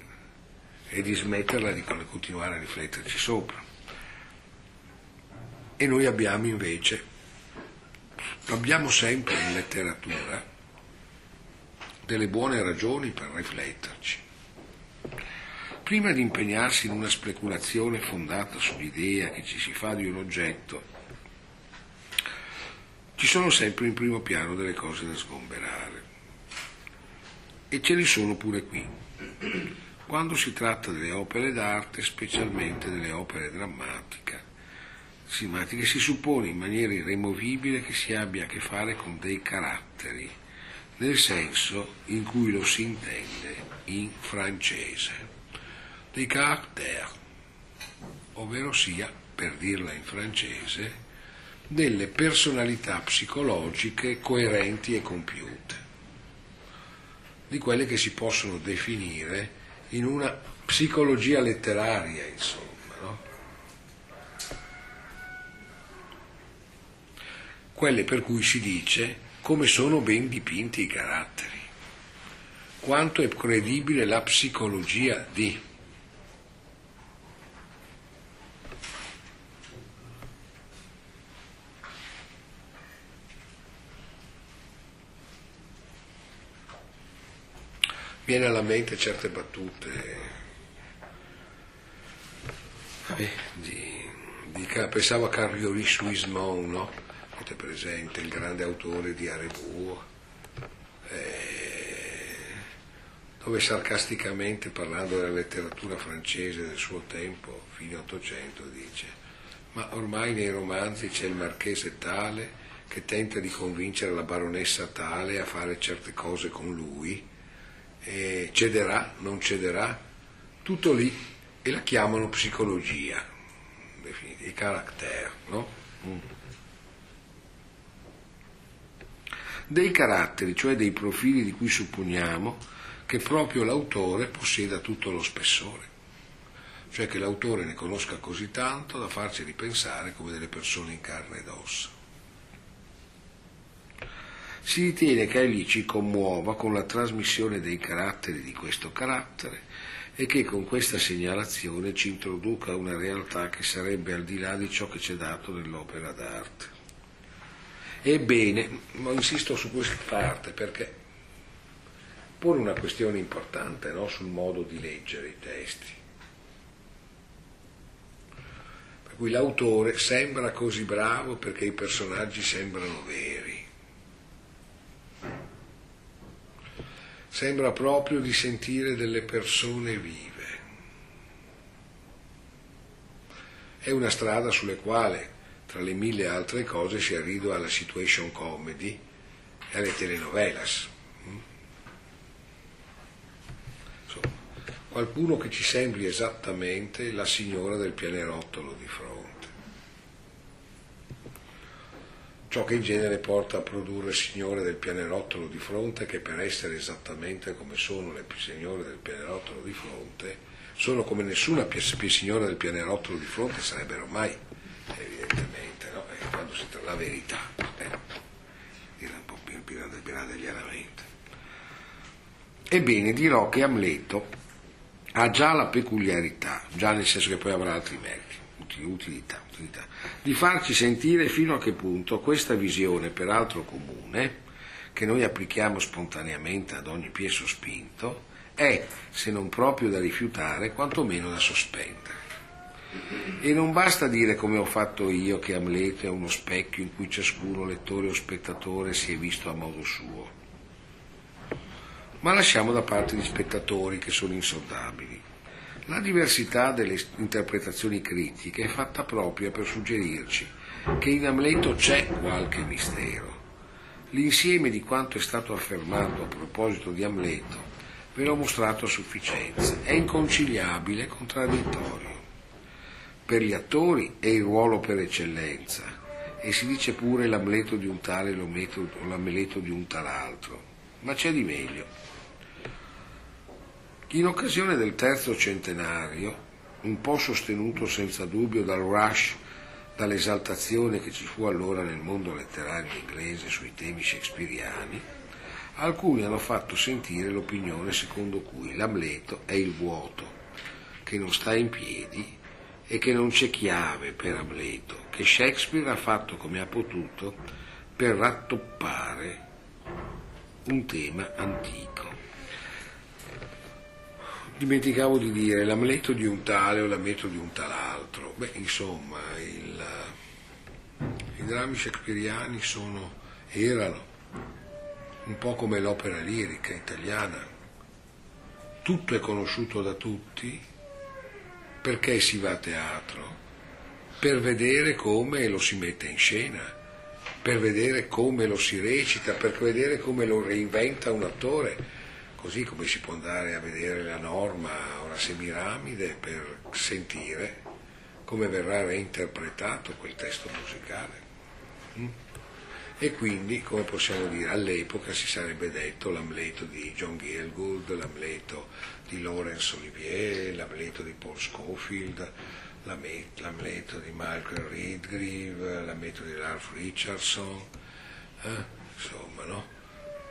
B: e di smetterla di continuare a rifletterci sopra. E noi abbiamo invece Abbiamo sempre in letteratura delle buone ragioni per rifletterci. Prima di impegnarsi in una speculazione fondata sull'idea che ci si fa di un oggetto, ci sono sempre in primo piano delle cose da sgomberare. E ce ne sono pure qui. quando si tratta delle opere d'arte, specialmente delle opere drammatiche, si suppone in maniera irremovibile che si abbia a che fare con dei caratteri, nel senso in cui lo si intende in francese. Dei caractères, ovvero sia, per dirla in francese, delle personalità psicologiche coerenti e compiute, di quelle che si possono definire in una psicologia letteraria, insomma. No? Quelle per cui si dice come sono ben dipinti i caratteri, quanto è credibile la psicologia di viene alla mente certe battute eh, di, di, pensavo a Carrioli Suismont, no? Avete presente il grande autore di Arebour, eh, dove sarcasticamente parlando della letteratura francese del suo tempo, fine Ottocento, dice ma ormai nei romanzi c'è il marchese tale che tenta di convincere la baronessa tale a fare certe cose con lui eh, cederà, non cederà, tutto lì e la chiamano psicologia, i caratteri, no? Mm. Dei caratteri, cioè dei profili di cui supponiamo che proprio l'autore possieda tutto lo spessore, cioè che l'autore ne conosca così tanto da farci ripensare come delle persone in carne ed ossa si ritiene che egli ci commuova con la trasmissione dei caratteri di questo carattere e che con questa segnalazione ci introduca una realtà che sarebbe al di là di ciò che c'è dato nell'opera d'arte. Ebbene, insisto su questa parte perché pone una questione importante no? sul modo di leggere i testi. Per cui l'autore sembra così bravo perché i personaggi sembrano veri sembra proprio di sentire delle persone vive. È una strada sulle quali, tra le mille altre cose, si arriva alla situation comedy e alle telenovelas. Insomma, qualcuno che ci sembri esattamente la signora del pianerottolo di fronte ciò che in genere porta a produrre signore del pianerottolo di fronte che per essere esattamente come sono le signore del pianerottolo di fronte sono come nessuna signora del pianerottolo di fronte sarebbero mai evidentemente no? e quando si tratta la verità eh? dire un po' più piradeglianamente ebbene dirò che Amleto ha già la peculiarità già nel senso che poi avrà altri meriti utilità, utilità, di farci sentire fino a che punto questa visione, peraltro comune, che noi applichiamo spontaneamente ad ogni piezo spinto, è, se non proprio da rifiutare, quantomeno da sospendere. E non basta dire come ho fatto io che Amleto è uno specchio in cui ciascuno lettore o spettatore si è visto a modo suo. Ma lasciamo da parte gli spettatori che sono insondabili. La diversità delle interpretazioni critiche è fatta proprio per suggerirci che in Amleto c'è qualche mistero. L'insieme di quanto è stato affermato a proposito di Amleto ve l'ho mostrato a sufficienza, è inconciliabile e contraddittorio. Per gli attori è il ruolo per eccellenza e si dice pure l'Amleto di un tale o l'Amleto di un tal altro, ma c'è di meglio. In occasione del terzo centenario, un po' sostenuto senza dubbio dal rush, dall'esaltazione che ci fu allora nel mondo letterario inglese sui temi shakespeariani, alcuni hanno fatto sentire l'opinione secondo cui l'Amleto è il vuoto, che non sta in piedi e che non c'è chiave per Amleto, che Shakespeare ha fatto come ha potuto per rattoppare un tema antico. Dimenticavo di dire l'amleto di un tale o l'amleto di un tal'altro. Beh, insomma, il, i drammi shakespeariani sono, erano un po' come l'opera lirica italiana, tutto è conosciuto da tutti, perché si va a teatro? Per vedere come lo si mette in scena, per vedere come lo si recita, per vedere come lo reinventa un attore, così come si può andare a vedere la norma o la semiramide per sentire come verrà reinterpretato quel testo musicale. Mm? E quindi, come possiamo dire, all'epoca si sarebbe detto l'Amleto di John Gielgud, l'Amleto di Laurence Olivier, l'Amleto di Paul Schofield, l'Amleto di Michael Redgrave, l'Amleto di Ralph Richardson, eh? insomma, no?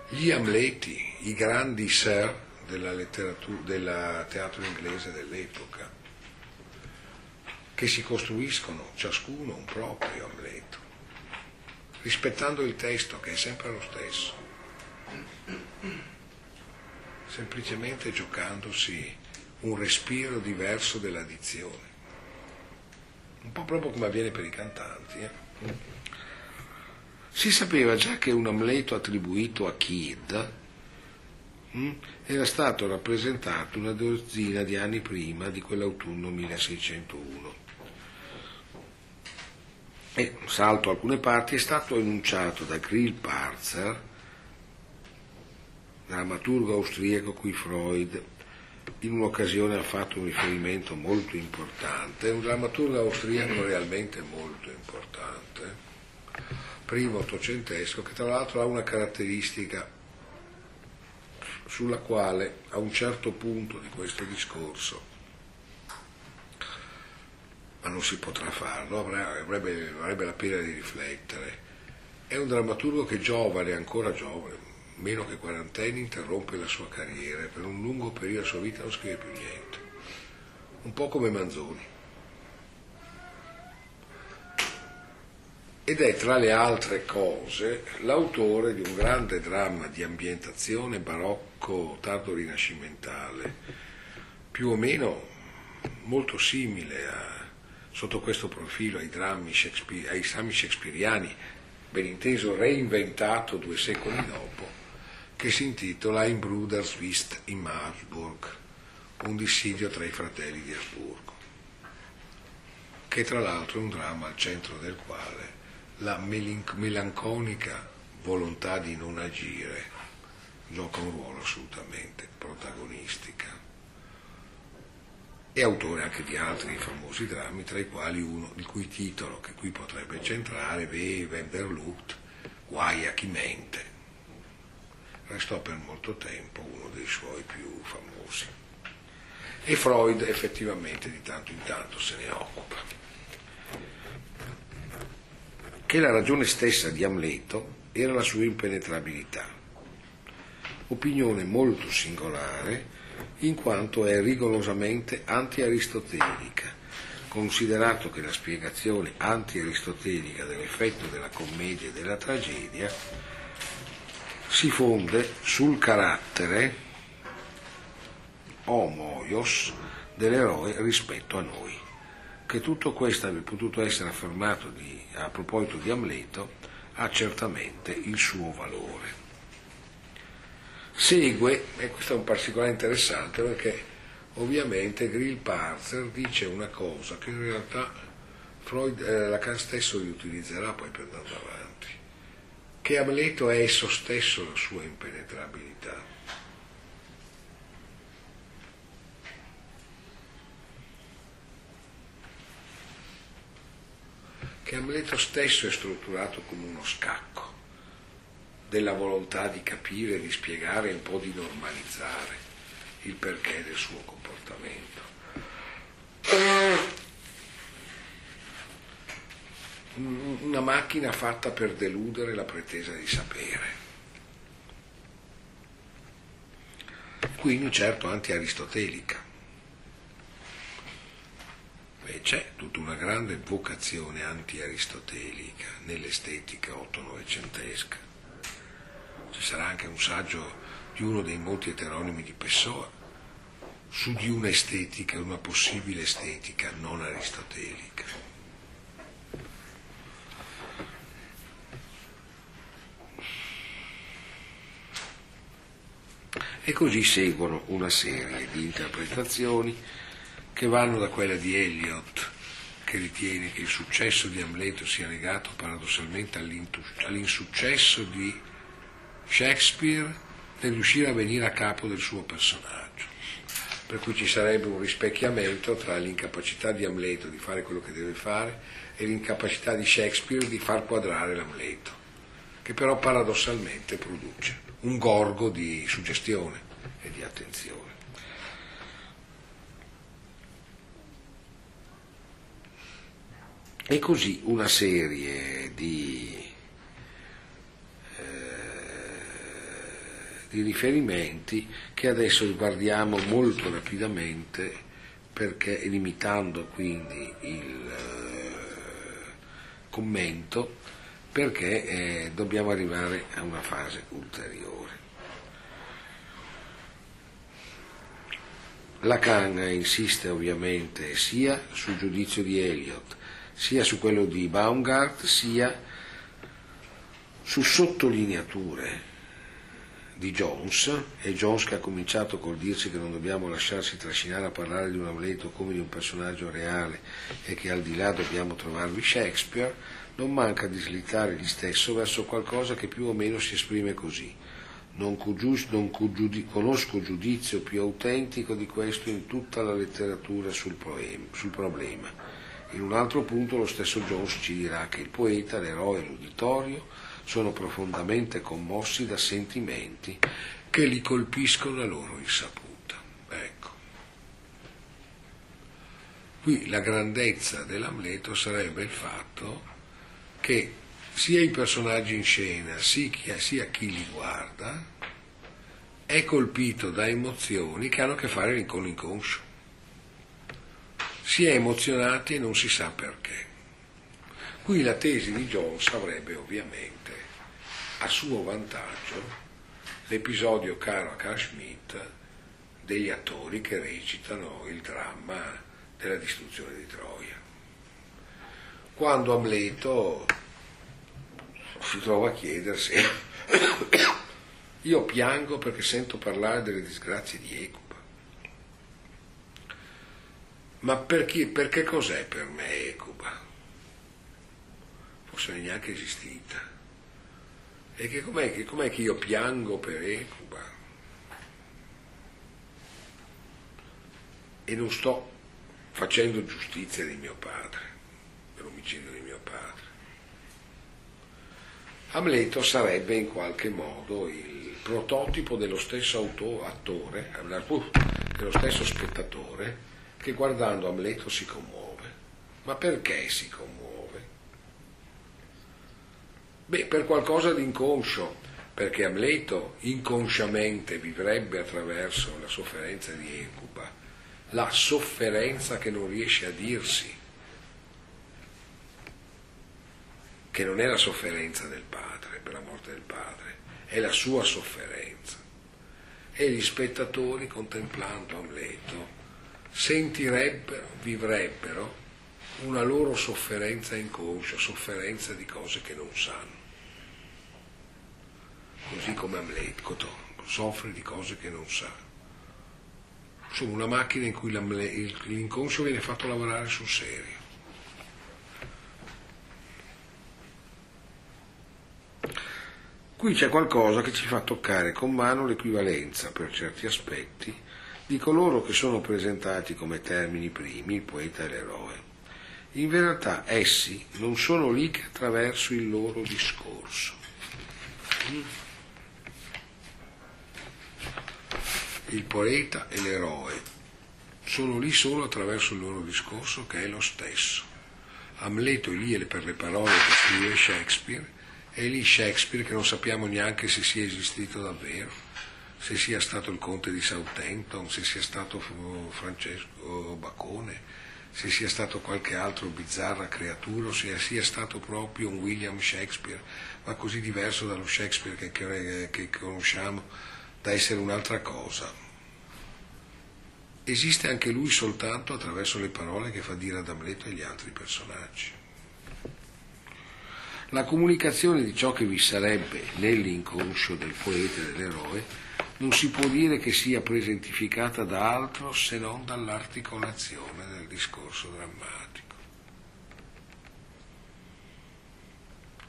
B: Gli Amleti, i grandi sir della, letteratura, del teatro inglese dell'epoca, che si costruiscono ciascuno un proprio Amleto rispettando il testo che è sempre lo stesso, semplicemente giocandosi un respiro diverso della dizione, un po' proprio come avviene per i cantanti. Eh? Si sapeva già che un Amleto attribuito a Kidd hm, era stato rappresentato una dozzina di anni prima di quell'autunno 1601 e, salto alcune parti, è stato enunciato da Grill Parzer, drammaturgo austriaco cui Freud in un'occasione ha fatto un riferimento molto importante, un drammaturgo austriaco realmente molto importante, primo ottocentesco, che tra l'altro ha una caratteristica sulla quale a un certo punto di questo discorso ma non si potrà farlo, avrebbe, avrebbe la pena di riflettere. È un drammaturgo che giovane, ancora giovane, meno che quarantenni, interrompe la sua carriera e per un lungo periodo della sua vita non scrive più niente. Un po' come Manzoni. Ed è tra le altre cose l'autore di un grande dramma di ambientazione barocco tardo rinascimentale, più o meno molto simile a sotto questo profilo ai drammi, ai drammi shakespeariani, ben inteso reinventato due secoli dopo, che si intitola Ein Bruderswist in Marburg, un dissidio tra i fratelli di Asburgo, che tra l'altro è un dramma al centro del quale la melanconica volontà di non agire gioca un ruolo assolutamente protagonistica è autore anche di altri famosi drammi, tra i quali uno il cui titolo, che qui potrebbe centrare, Ve Wenderlucht, Guai a chi mente. Restò per molto tempo uno dei suoi più famosi. E Freud effettivamente di tanto in tanto se ne occupa. Che la ragione stessa di Amleto era la sua impenetrabilità, opinione molto singolare in quanto è rigorosamente anti-aristotelica, considerato che la spiegazione anti-aristotelica dell'effetto della commedia e della tragedia si fonde sul carattere homoios dell'eroe rispetto a noi. Che tutto questo abbia potuto essere affermato di, a proposito di Amleto ha certamente il suo valore segue, e questo è un particolare interessante perché ovviamente Grill Parzer dice una cosa che in realtà Freud, eh, Lacan stesso riutilizzerà poi per andare avanti, che Amleto è esso stesso la sua impenetrabilità. Che Amleto stesso è strutturato come uno scacco della volontà di capire, di spiegare e un po' di normalizzare il perché del suo comportamento. Una macchina fatta per deludere la pretesa di sapere. Quindi certo anti-aristotelica. C'è tutta una grande vocazione anti-aristotelica nell'estetica otto-novecentesca ci sarà anche un saggio di uno dei molti eteronimi di Pessoa su di un'estetica, una possibile estetica non aristotelica. E così seguono una serie di interpretazioni che vanno da quella di Eliot, che ritiene che il successo di Amleto sia legato paradossalmente all'insuccesso di Shakespeare nel riuscire a venire a capo del suo personaggio. Per cui ci sarebbe un rispecchiamento tra l'incapacità di Amleto di fare quello che deve fare e l'incapacità di Shakespeare di far quadrare l'Amleto, che però paradossalmente produce un gorgo di suggestione e di attenzione. E così una serie di, eh, di riferimenti che adesso guardiamo molto rapidamente perché limitando quindi il eh, commento perché eh, dobbiamo arrivare a una fase ulteriore. Lacan insiste ovviamente sia sul giudizio di Eliot, sia su quello di Baumgart, sia su sottolineature di Jones, e Jones che ha cominciato col dirci che non dobbiamo lasciarsi trascinare a parlare di un Amleto come di un personaggio reale e che al di là dobbiamo trovarvi Shakespeare, non manca di slittare gli stesso verso qualcosa che più o meno si esprime così. Non, cugius, non cugiudi, conosco giudizio più autentico di questo in tutta la letteratura sul, poema, sul problema. In un altro punto lo stesso Jones ci dirà che il poeta, l'eroe e l'uditorio sono profondamente commossi da sentimenti che li colpiscono a loro insaputa. Ecco. Qui la grandezza dell'Amleto sarebbe il fatto che sia i personaggi in scena sia chi li guarda è colpito da emozioni che hanno a che fare con l'inconscio. Si è emozionati e non si sa perché. Qui la tesi di Jones avrebbe ovviamente a suo vantaggio l'episodio caro a Carl Schmitt degli attori che recitano il dramma della distruzione di Troia quando Amleto si trova a chiedersi, io piango perché sento parlare delle disgrazie di Ecuba, ma perché, perché cos'è per me Ecuba? Forse neanche esistita. E che com'è, che com'è che io piango per Ecuba? E non sto facendo giustizia di mio padre l'omicidio di mio padre. Amleto sarebbe in qualche modo il prototipo dello stesso autore, attore, dello stesso spettatore che guardando Amleto si commuove. Ma perché si commuove? Beh, per qualcosa di inconscio, perché Amleto inconsciamente vivrebbe attraverso la sofferenza di Ecuba, la sofferenza che non riesce a dirsi che non è la sofferenza del padre per la morte del padre, è la sua sofferenza. E gli spettatori, contemplando Amleto, sentirebbero, vivrebbero una loro sofferenza inconscia, sofferenza di cose che non sanno. Così come Amleto soffre di cose che non sa. Sono una macchina in cui l'inconscio viene fatto lavorare sul serio. Qui c'è qualcosa che ci fa toccare con mano l'equivalenza, per certi aspetti, di coloro che sono presentati come termini primi, il poeta e l'eroe. In realtà essi non sono lì che attraverso il loro discorso. Il poeta e l'eroe sono lì solo attraverso il loro discorso che è lo stesso. Amleto è lì per le parole che scrive Shakespeare è lì Shakespeare che non sappiamo neanche se sia esistito davvero, se sia stato il conte di Southampton, se sia stato Francesco Bacone, se sia stato qualche altro bizzarra creatura se sia stato proprio un William Shakespeare, ma così diverso dallo Shakespeare che, che, che conosciamo da essere un'altra cosa. Esiste anche lui soltanto attraverso le parole che fa dire ad Amleto e agli altri personaggi. La comunicazione di ciò che vi sarebbe nell'inconscio del poeta e dell'eroe non si può dire che sia presentificata da altro se non dall'articolazione del discorso drammatico.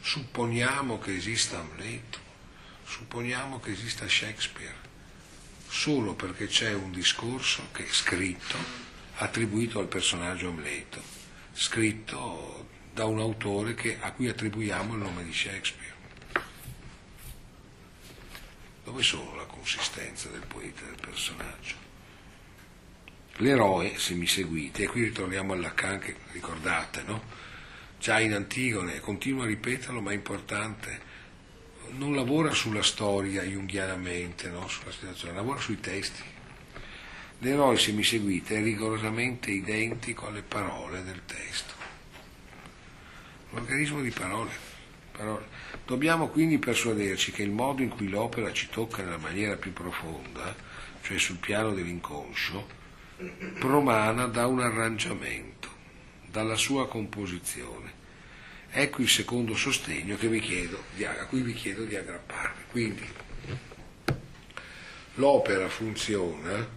B: Supponiamo che esista Amleto, supponiamo che esista Shakespeare, solo perché c'è un discorso che è scritto, attribuito al personaggio Amleto, scritto da un autore che, a cui attribuiamo il nome di Shakespeare. Dove sono la consistenza del poeta e del personaggio? L'eroe, se mi seguite, e qui ritorniamo al Lacan che ricordate, no? Già in Antigone, continua a ripeterlo, ma è importante, non lavora sulla storia junghianamente, no? sulla situazione, lavora sui testi. L'eroe, se mi seguite, è rigorosamente identico alle parole del testo. L'organismo di parole. parole. Dobbiamo quindi persuaderci che il modo in cui l'opera ci tocca nella maniera più profonda, cioè sul piano dell'inconscio, promana da un arrangiamento, dalla sua composizione. Ecco il secondo sostegno chiedo, a cui vi chiedo di aggrapparvi. Quindi l'opera funziona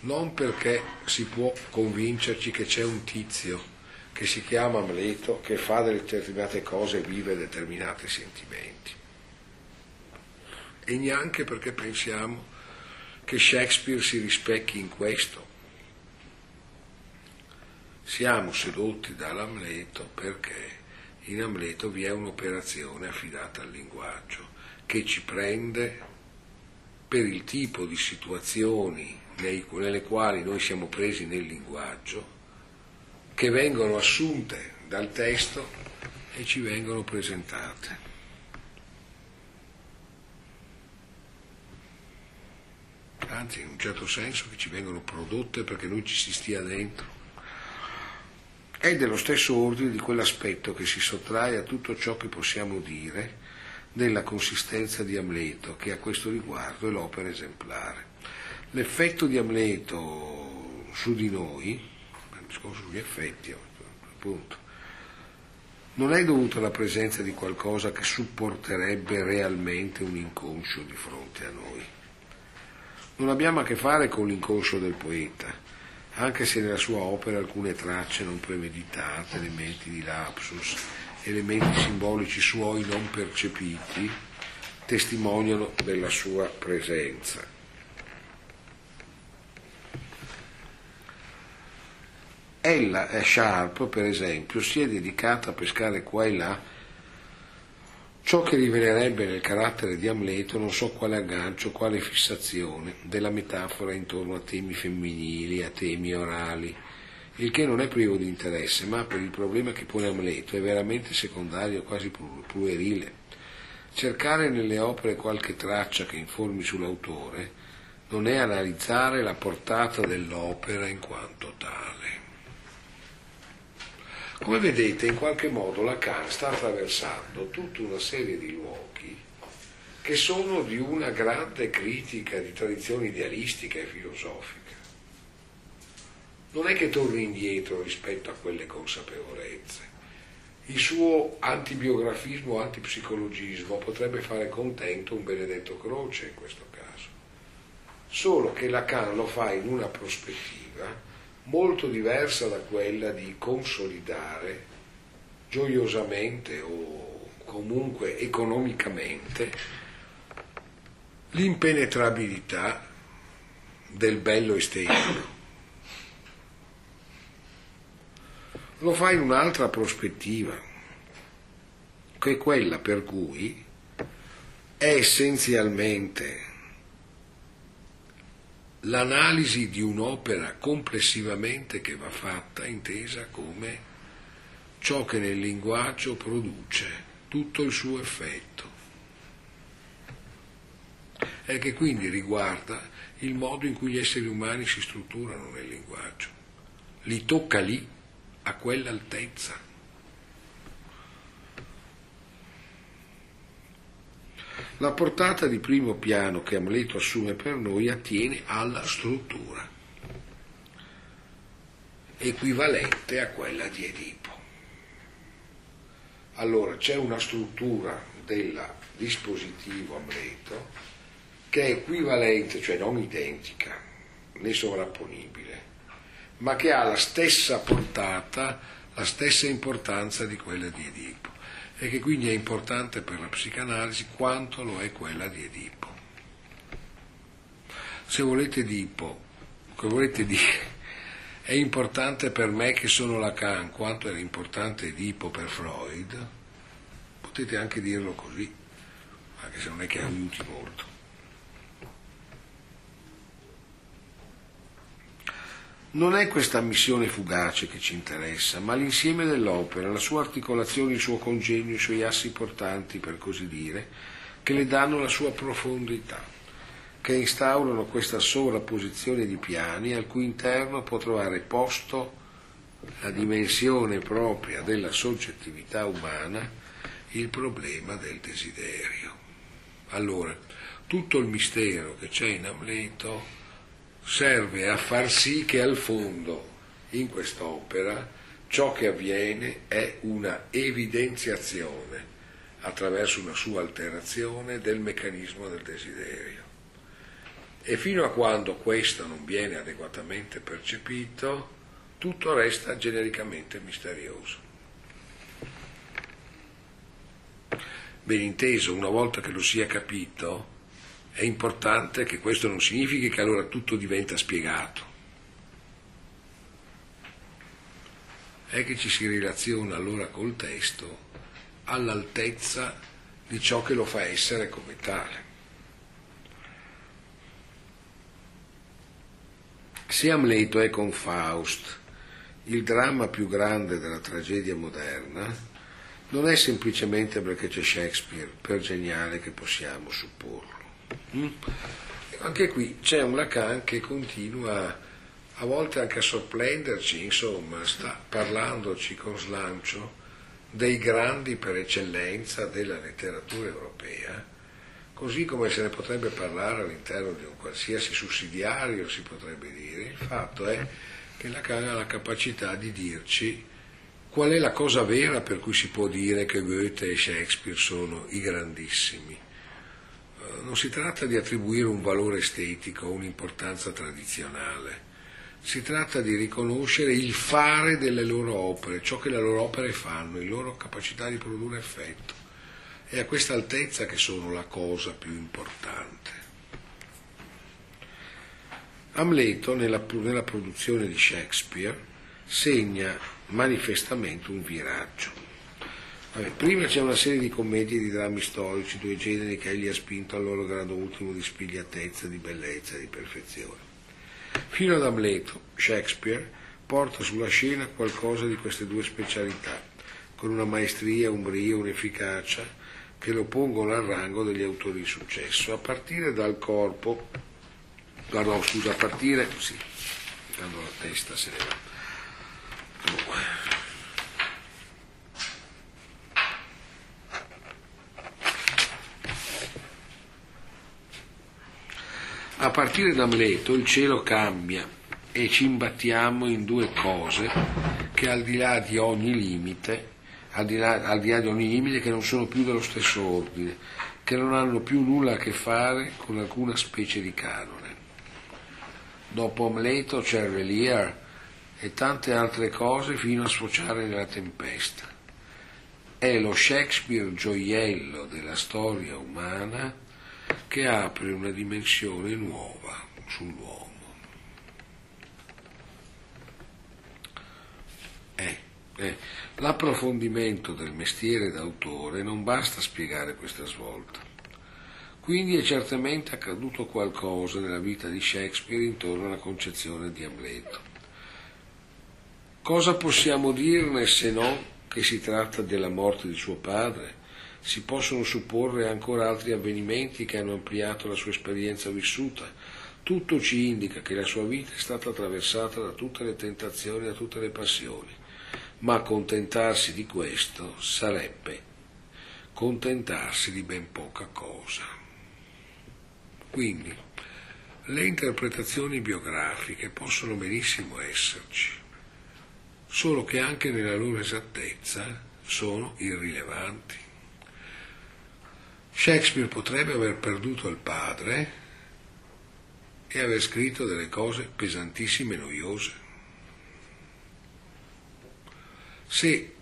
B: non perché si può convincerci che c'è un tizio che si chiama Amleto, che fa determinate cose e vive determinati sentimenti. E neanche perché pensiamo che Shakespeare si rispecchi in questo. Siamo sedotti dall'Amleto perché in Amleto vi è un'operazione affidata al linguaggio che ci prende per il tipo di situazioni nelle quali noi siamo presi nel linguaggio che vengono assunte dal testo e ci vengono presentate. Anzi, in un certo senso che ci vengono prodotte perché noi ci si stia dentro. È dello stesso ordine di quell'aspetto che si sottrae a tutto ciò che possiamo dire della consistenza di Amleto, che a questo riguardo è l'opera esemplare. L'effetto di Amleto su di noi, discorso sugli effetti, appunto, non è dovuto alla presenza di qualcosa che supporterebbe realmente un inconscio di fronte a noi. Non abbiamo a che fare con l'inconscio del poeta, anche se nella sua opera alcune tracce non premeditate, elementi di lapsus, elementi simbolici suoi non percepiti, testimoniano della sua presenza. Ella, Sharp, per esempio, si è dedicata a pescare qua e là ciò che rivelerebbe nel carattere di Amleto non so quale aggancio, quale fissazione della metafora intorno a temi femminili, a temi orali, il che non è privo di interesse, ma per il problema che pone Amleto è veramente secondario, quasi puerile. Cercare nelle opere qualche traccia che informi sull'autore non è analizzare la portata dell'opera in quanto tale. Come vedete, in qualche modo Lacan sta attraversando tutta una serie di luoghi che sono di una grande critica di tradizione idealistica e filosofica. Non è che torni indietro rispetto a quelle consapevolezze. Il suo antibiografismo, antipsicologismo potrebbe fare contento un Benedetto Croce in questo caso. Solo che Lacan lo fa in una prospettiva molto diversa da quella di consolidare gioiosamente o comunque economicamente l'impenetrabilità del bello estetico. Lo fa in un'altra prospettiva, che è quella per cui è essenzialmente l'analisi di un'opera complessivamente che va fatta intesa come ciò che nel linguaggio produce tutto il suo effetto e che quindi riguarda il modo in cui gli esseri umani si strutturano nel linguaggio. Li tocca lì, a quell'altezza. La portata di primo piano che Amleto assume per noi attiene alla struttura, equivalente a quella di Edipo. Allora c'è una struttura del dispositivo Amleto che è equivalente, cioè non identica né sovrapponibile, ma che ha la stessa portata, la stessa importanza di quella di Edipo e che quindi è importante per la psicanalisi quanto lo è quella di Edipo. Se volete Edipo, che volete dire, è importante per me che sono Lacan quanto era importante Edipo per Freud, potete anche dirlo così, anche se non è che aiuti molto. Non è questa missione fugace che ci interessa, ma l'insieme dell'opera, la sua articolazione, il suo congegno, i suoi assi portanti, per così dire, che le danno la sua profondità, che instaurano questa sovrapposizione di piani al cui interno può trovare posto la dimensione propria della soggettività umana, il problema del desiderio. Allora, tutto il mistero che c'è in Amleto serve a far sì che al fondo in quest'opera ciò che avviene è una evidenziazione attraverso una sua alterazione del meccanismo del desiderio. E fino a quando questo non viene adeguatamente percepito, tutto resta genericamente misterioso. Ben inteso, una volta che lo sia capito, è importante che questo non significhi che allora tutto diventa spiegato. È che ci si relaziona allora col testo all'altezza di ciò che lo fa essere come tale. Se Amleto è con Faust il dramma più grande della tragedia moderna, non è semplicemente perché c'è Shakespeare, per geniale che possiamo supporlo. Mm? Anche qui c'è un Lacan che continua a volte anche a sorprenderci, insomma, sta parlandoci con slancio dei grandi per eccellenza della letteratura europea, così come se ne potrebbe parlare all'interno di un qualsiasi sussidiario, si potrebbe dire. Il fatto è che Lacan ha la capacità di dirci qual è la cosa vera per cui si può dire che Goethe e Shakespeare sono i grandissimi non si tratta di attribuire un valore estetico o un'importanza tradizionale, si tratta di riconoscere il fare delle loro opere, ciò che le loro opere fanno, la loro capacità di produrre effetto. È a questa altezza che sono la cosa più importante. Amleto, nella, nella produzione di Shakespeare, segna manifestamente un viraggio. Vabbè, prima c'è una serie di commedie e di drammi storici, due generi che egli ha spinto al loro grado ultimo di spigliatezza, di bellezza e di perfezione. Fino ad Amleto, Shakespeare porta sulla scena qualcosa di queste due specialità, con una maestria, un brio, un'efficacia che lo pongono al rango degli autori di successo, a partire dal corpo, no, scusa, a partire, sì, quando la testa se ne va. Comunque. A partire da Amleto il cielo cambia e ci imbattiamo in due cose che al di là di ogni limite, al di là, al di, là di ogni limite, che non sono più dello stesso ordine, che non hanno più nulla a che fare con alcuna specie di canone. Dopo Amleto c'è Relier e tante altre cose fino a sfociare nella tempesta. È lo Shakespeare gioiello della storia umana che apre una dimensione nuova sull'uomo. Eh, eh, l'approfondimento del mestiere d'autore non basta spiegare questa svolta. Quindi è certamente accaduto qualcosa nella vita di Shakespeare intorno alla concezione di Amleto. Cosa possiamo dirne se non che si tratta della morte di suo padre, si possono supporre ancora altri avvenimenti che hanno ampliato la sua esperienza vissuta. Tutto ci indica che la sua vita è stata attraversata da tutte le tentazioni, da tutte le passioni, ma accontentarsi di questo sarebbe contentarsi di ben poca cosa. Quindi, le interpretazioni biografiche possono benissimo esserci, solo che anche nella loro esattezza sono irrilevanti. Shakespeare potrebbe aver perduto il padre e aver scritto delle cose pesantissime e noiose. Se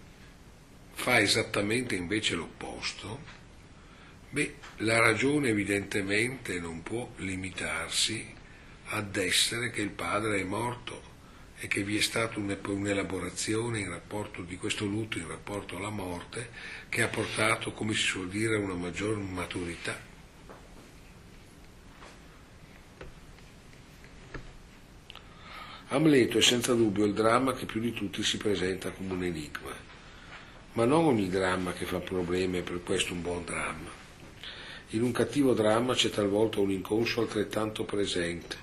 B: fa esattamente invece l'opposto, beh, la ragione evidentemente non può limitarsi ad essere che il padre è morto e che vi è stata un'elaborazione in rapporto di questo lutto in rapporto alla morte che ha portato, come si suol dire, a una maggior maturità. Amleto è senza dubbio il dramma che più di tutti si presenta come un enigma, ma non ogni dramma che fa problemi è per questo un buon dramma. In un cattivo dramma c'è talvolta un inconscio altrettanto presente,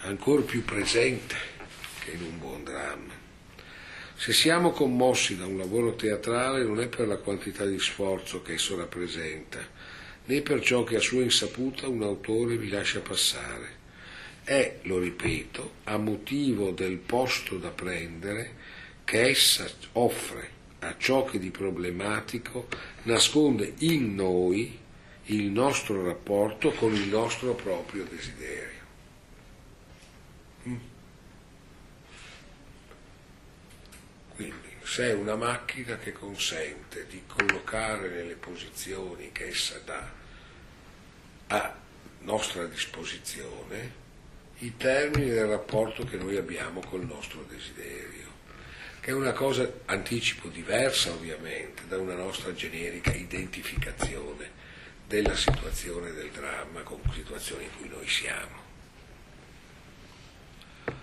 B: ancora più presente che in un buon dramma. Se siamo commossi da un lavoro teatrale non è per la quantità di sforzo che esso rappresenta, né per ciò che a sua insaputa un autore vi lascia passare. È, lo ripeto, a motivo del posto da prendere che essa offre a ciò che di problematico nasconde in noi il nostro rapporto con il nostro proprio desiderio. Mm. Se è una macchina che consente di collocare nelle posizioni che essa dà a nostra disposizione i termini del rapporto che noi abbiamo col nostro desiderio, che è una cosa, anticipo, diversa ovviamente da una nostra generica identificazione della situazione del dramma con situazioni in cui noi siamo.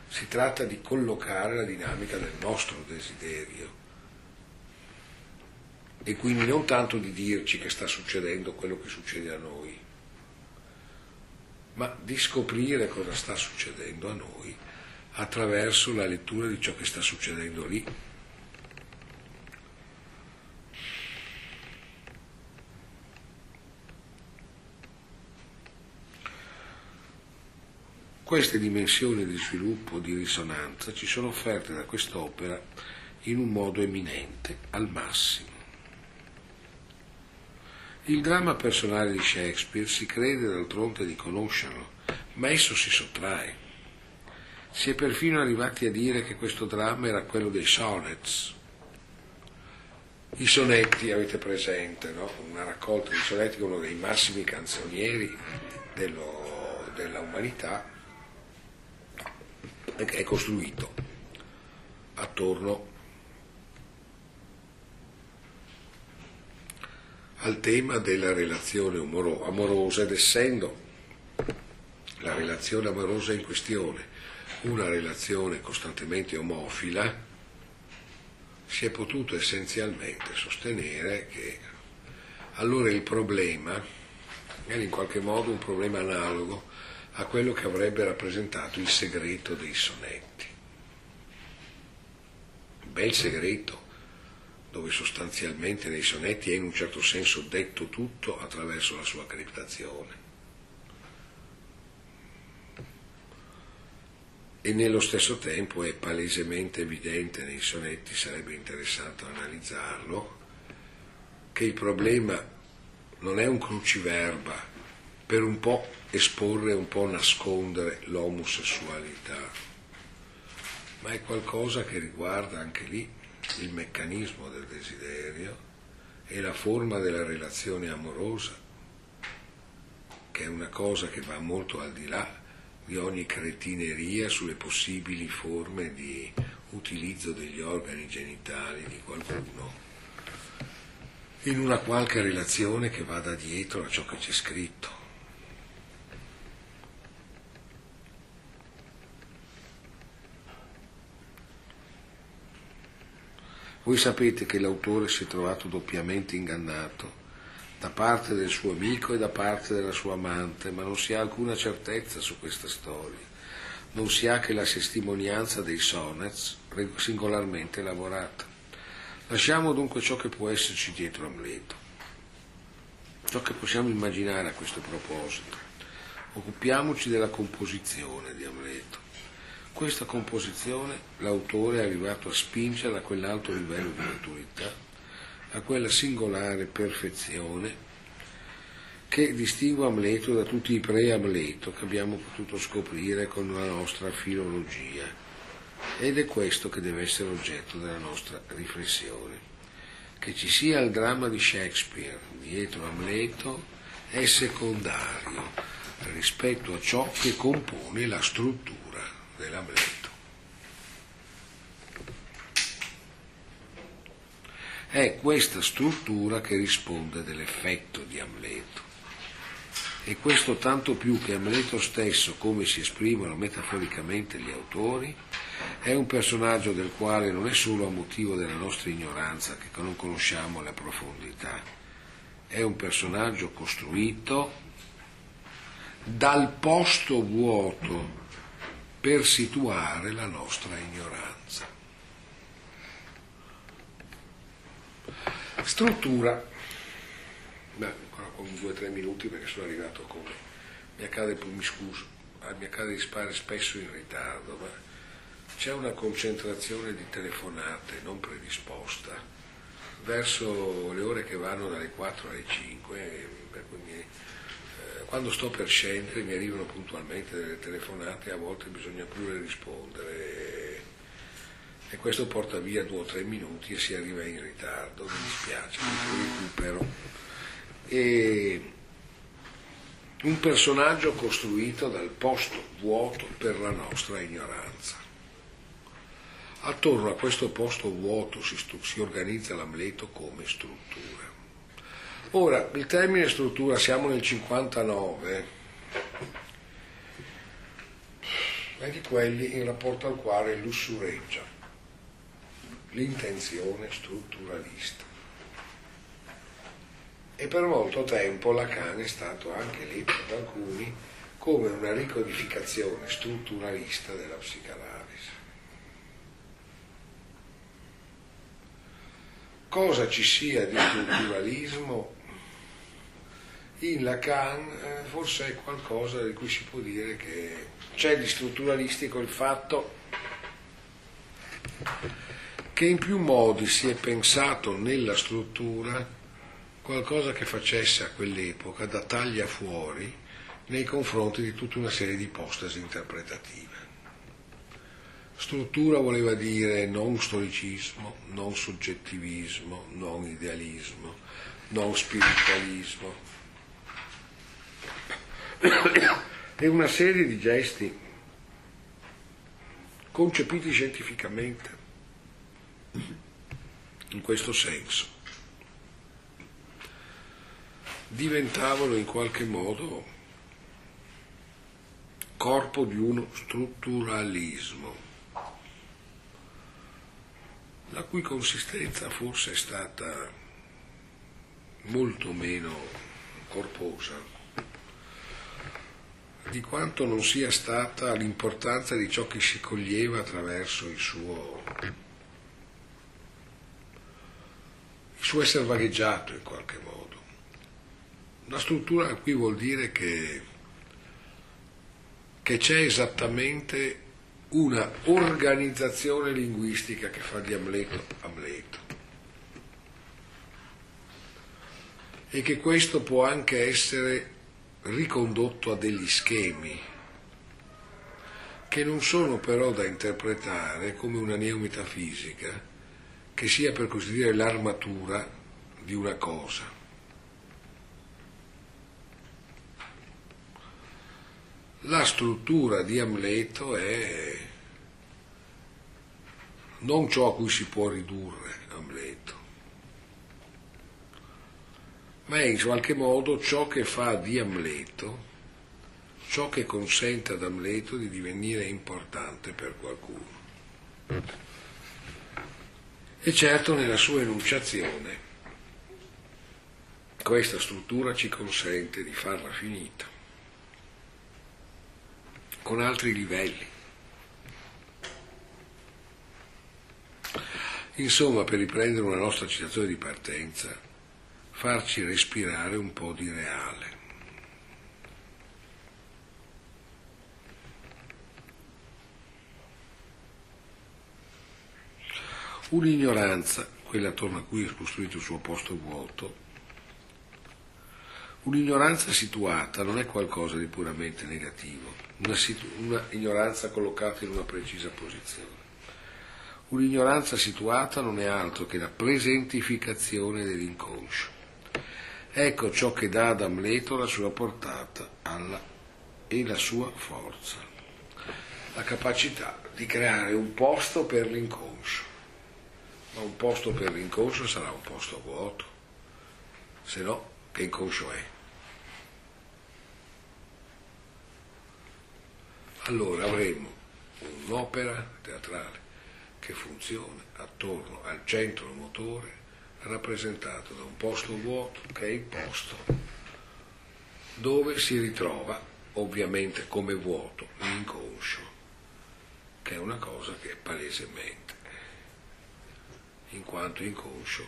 B: Si tratta di collocare la dinamica del nostro desiderio e quindi non tanto di dirci che sta succedendo quello che succede a noi, ma di scoprire cosa sta succedendo a noi attraverso la lettura di ciò che sta succedendo lì. Queste dimensioni di sviluppo, di risonanza, ci sono offerte da quest'opera in un modo eminente, al massimo. Il dramma personale di Shakespeare si crede d'altronde di conoscerlo, ma esso si sottrae. Si è perfino arrivati a dire che questo dramma era quello dei sonnets. I sonetti avete presente, no? una raccolta di sonetti che è uno dei massimi canzonieri dello, della umanità è costruito attorno al tema della relazione amorosa ed essendo la relazione amorosa in questione una relazione costantemente omofila, si è potuto essenzialmente sostenere che allora il problema era in qualche modo un problema analogo a quello che avrebbe rappresentato il segreto dei sonetti. Bel segreto, dove sostanzialmente nei sonetti è in un certo senso detto tutto attraverso la sua criptazione. E nello stesso tempo è palesemente evidente nei sonetti, sarebbe interessante analizzarlo, che il problema non è un cruciverba per un po' esporre, un po' nascondere l'omosessualità, ma è qualcosa che riguarda anche lì il meccanismo del desiderio e la forma della relazione amorosa, che è una cosa che va molto al di là di ogni cretineria sulle possibili forme di utilizzo degli organi genitali di qualcuno in una qualche relazione che vada dietro a ciò che c'è scritto. Voi sapete che l'autore si è trovato doppiamente ingannato da parte del suo amico e da parte della sua amante, ma non si ha alcuna certezza su questa storia. Non si ha che la testimonianza dei sonnets singolarmente lavorata. Lasciamo dunque ciò che può esserci dietro Amleto, ciò che possiamo immaginare a questo proposito. Occupiamoci della composizione di Amleto. Questa composizione l'autore è arrivato a spingere a quell'alto livello di maturità, a quella singolare perfezione che distingue Amleto da tutti i pre-Amleto che abbiamo potuto scoprire con la nostra filologia. Ed è questo che deve essere oggetto della nostra riflessione. Che ci sia il dramma di Shakespeare dietro Amleto è secondario rispetto a ciò che compone la struttura dell'Amleto. È questa struttura che risponde dell'effetto di Amleto. E questo tanto più che Amleto stesso, come si esprimono metaforicamente gli autori, è un personaggio del quale non è solo a motivo della nostra ignoranza che non conosciamo le profondità, è un personaggio costruito dal posto vuoto per situare la nostra ignoranza. Struttura. Beh, ancora con due o tre minuti perché sono arrivato come. Mi accade, mi scuso, mi accade di spare spesso in ritardo, ma c'è una concentrazione di telefonate non predisposta verso le ore che vanno dalle 4 alle 5, per cui mi, eh, quando sto per scendere mi arrivano puntualmente delle telefonate a volte bisogna pure rispondere e questo porta via due o tre minuti e si arriva in ritardo, mi dispiace, recupero. E un personaggio costruito dal posto vuoto per la nostra ignoranza. Attorno a questo posto vuoto si, si organizza l'Amleto come struttura. Ora, il termine struttura, siamo nel 59, è di quelli in rapporto al quale lussureggia l'intenzione strutturalista. E per molto tempo Lacan è stato anche letto da alcuni come una ricodificazione strutturalista della psicanalisi. Cosa ci sia di strutturalismo in Lacan eh, forse è qualcosa di cui si può dire che c'è di strutturalistico il fatto che in più modi si è pensato nella struttura qualcosa che facesse a quell'epoca da taglia fuori nei confronti di tutta una serie di ipostasi interpretative. Struttura voleva dire non storicismo, non soggettivismo, non idealismo, non spiritualismo. E una serie di gesti concepiti scientificamente in questo senso. Diventavano in qualche modo corpo di uno strutturalismo, la cui consistenza forse è stata molto meno corposa di quanto non sia stata l'importanza di ciò che si coglieva attraverso il suo il suo essere vagheggiato in qualche modo. La struttura qui vuol dire che, che c'è esattamente una organizzazione linguistica che fa di Amleto Amleto e che questo può anche essere ricondotto a degli schemi che non sono però da interpretare come una neometafisica che sia per così dire l'armatura di una cosa. La struttura di Amleto è non ciò a cui si può ridurre Amleto, ma è in qualche modo ciò che fa di Amleto, ciò che consente ad Amleto di divenire importante per qualcuno. E certo nella sua enunciazione questa struttura ci consente di farla finita con altri livelli. Insomma, per riprendere una nostra citazione di partenza, farci respirare un po' di reale. Un'ignoranza, quella attorno a cui è costruito il suo posto vuoto, Un'ignoranza situata non è qualcosa di puramente negativo, una, situ- una ignoranza collocata in una precisa posizione. Un'ignoranza situata non è altro che la presentificazione dell'inconscio. Ecco ciò che dà ad Amleto la sua portata alla, e la sua forza, la capacità di creare un posto per l'inconscio. Ma un posto per l'inconscio sarà un posto vuoto, se no che inconscio è? Allora avremo un'opera teatrale che funziona attorno al centro motore rappresentato da un posto vuoto che è il posto dove si ritrova ovviamente come vuoto l'inconscio, che è una cosa che è palesemente, in quanto inconscio,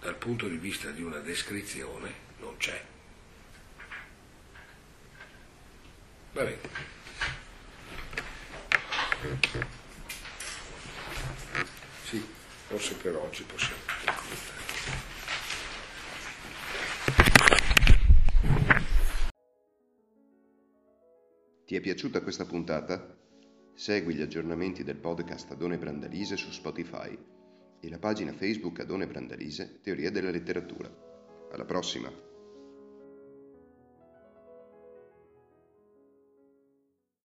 B: dal punto di vista di una descrizione, non c'è. Va bene. Sì, forse per oggi possiamo.
A: Ti è piaciuta questa puntata? Segui gli aggiornamenti del podcast Adone Brandalise su Spotify e la pagina Facebook Adone Brandalise Teoria della letteratura. Alla prossima!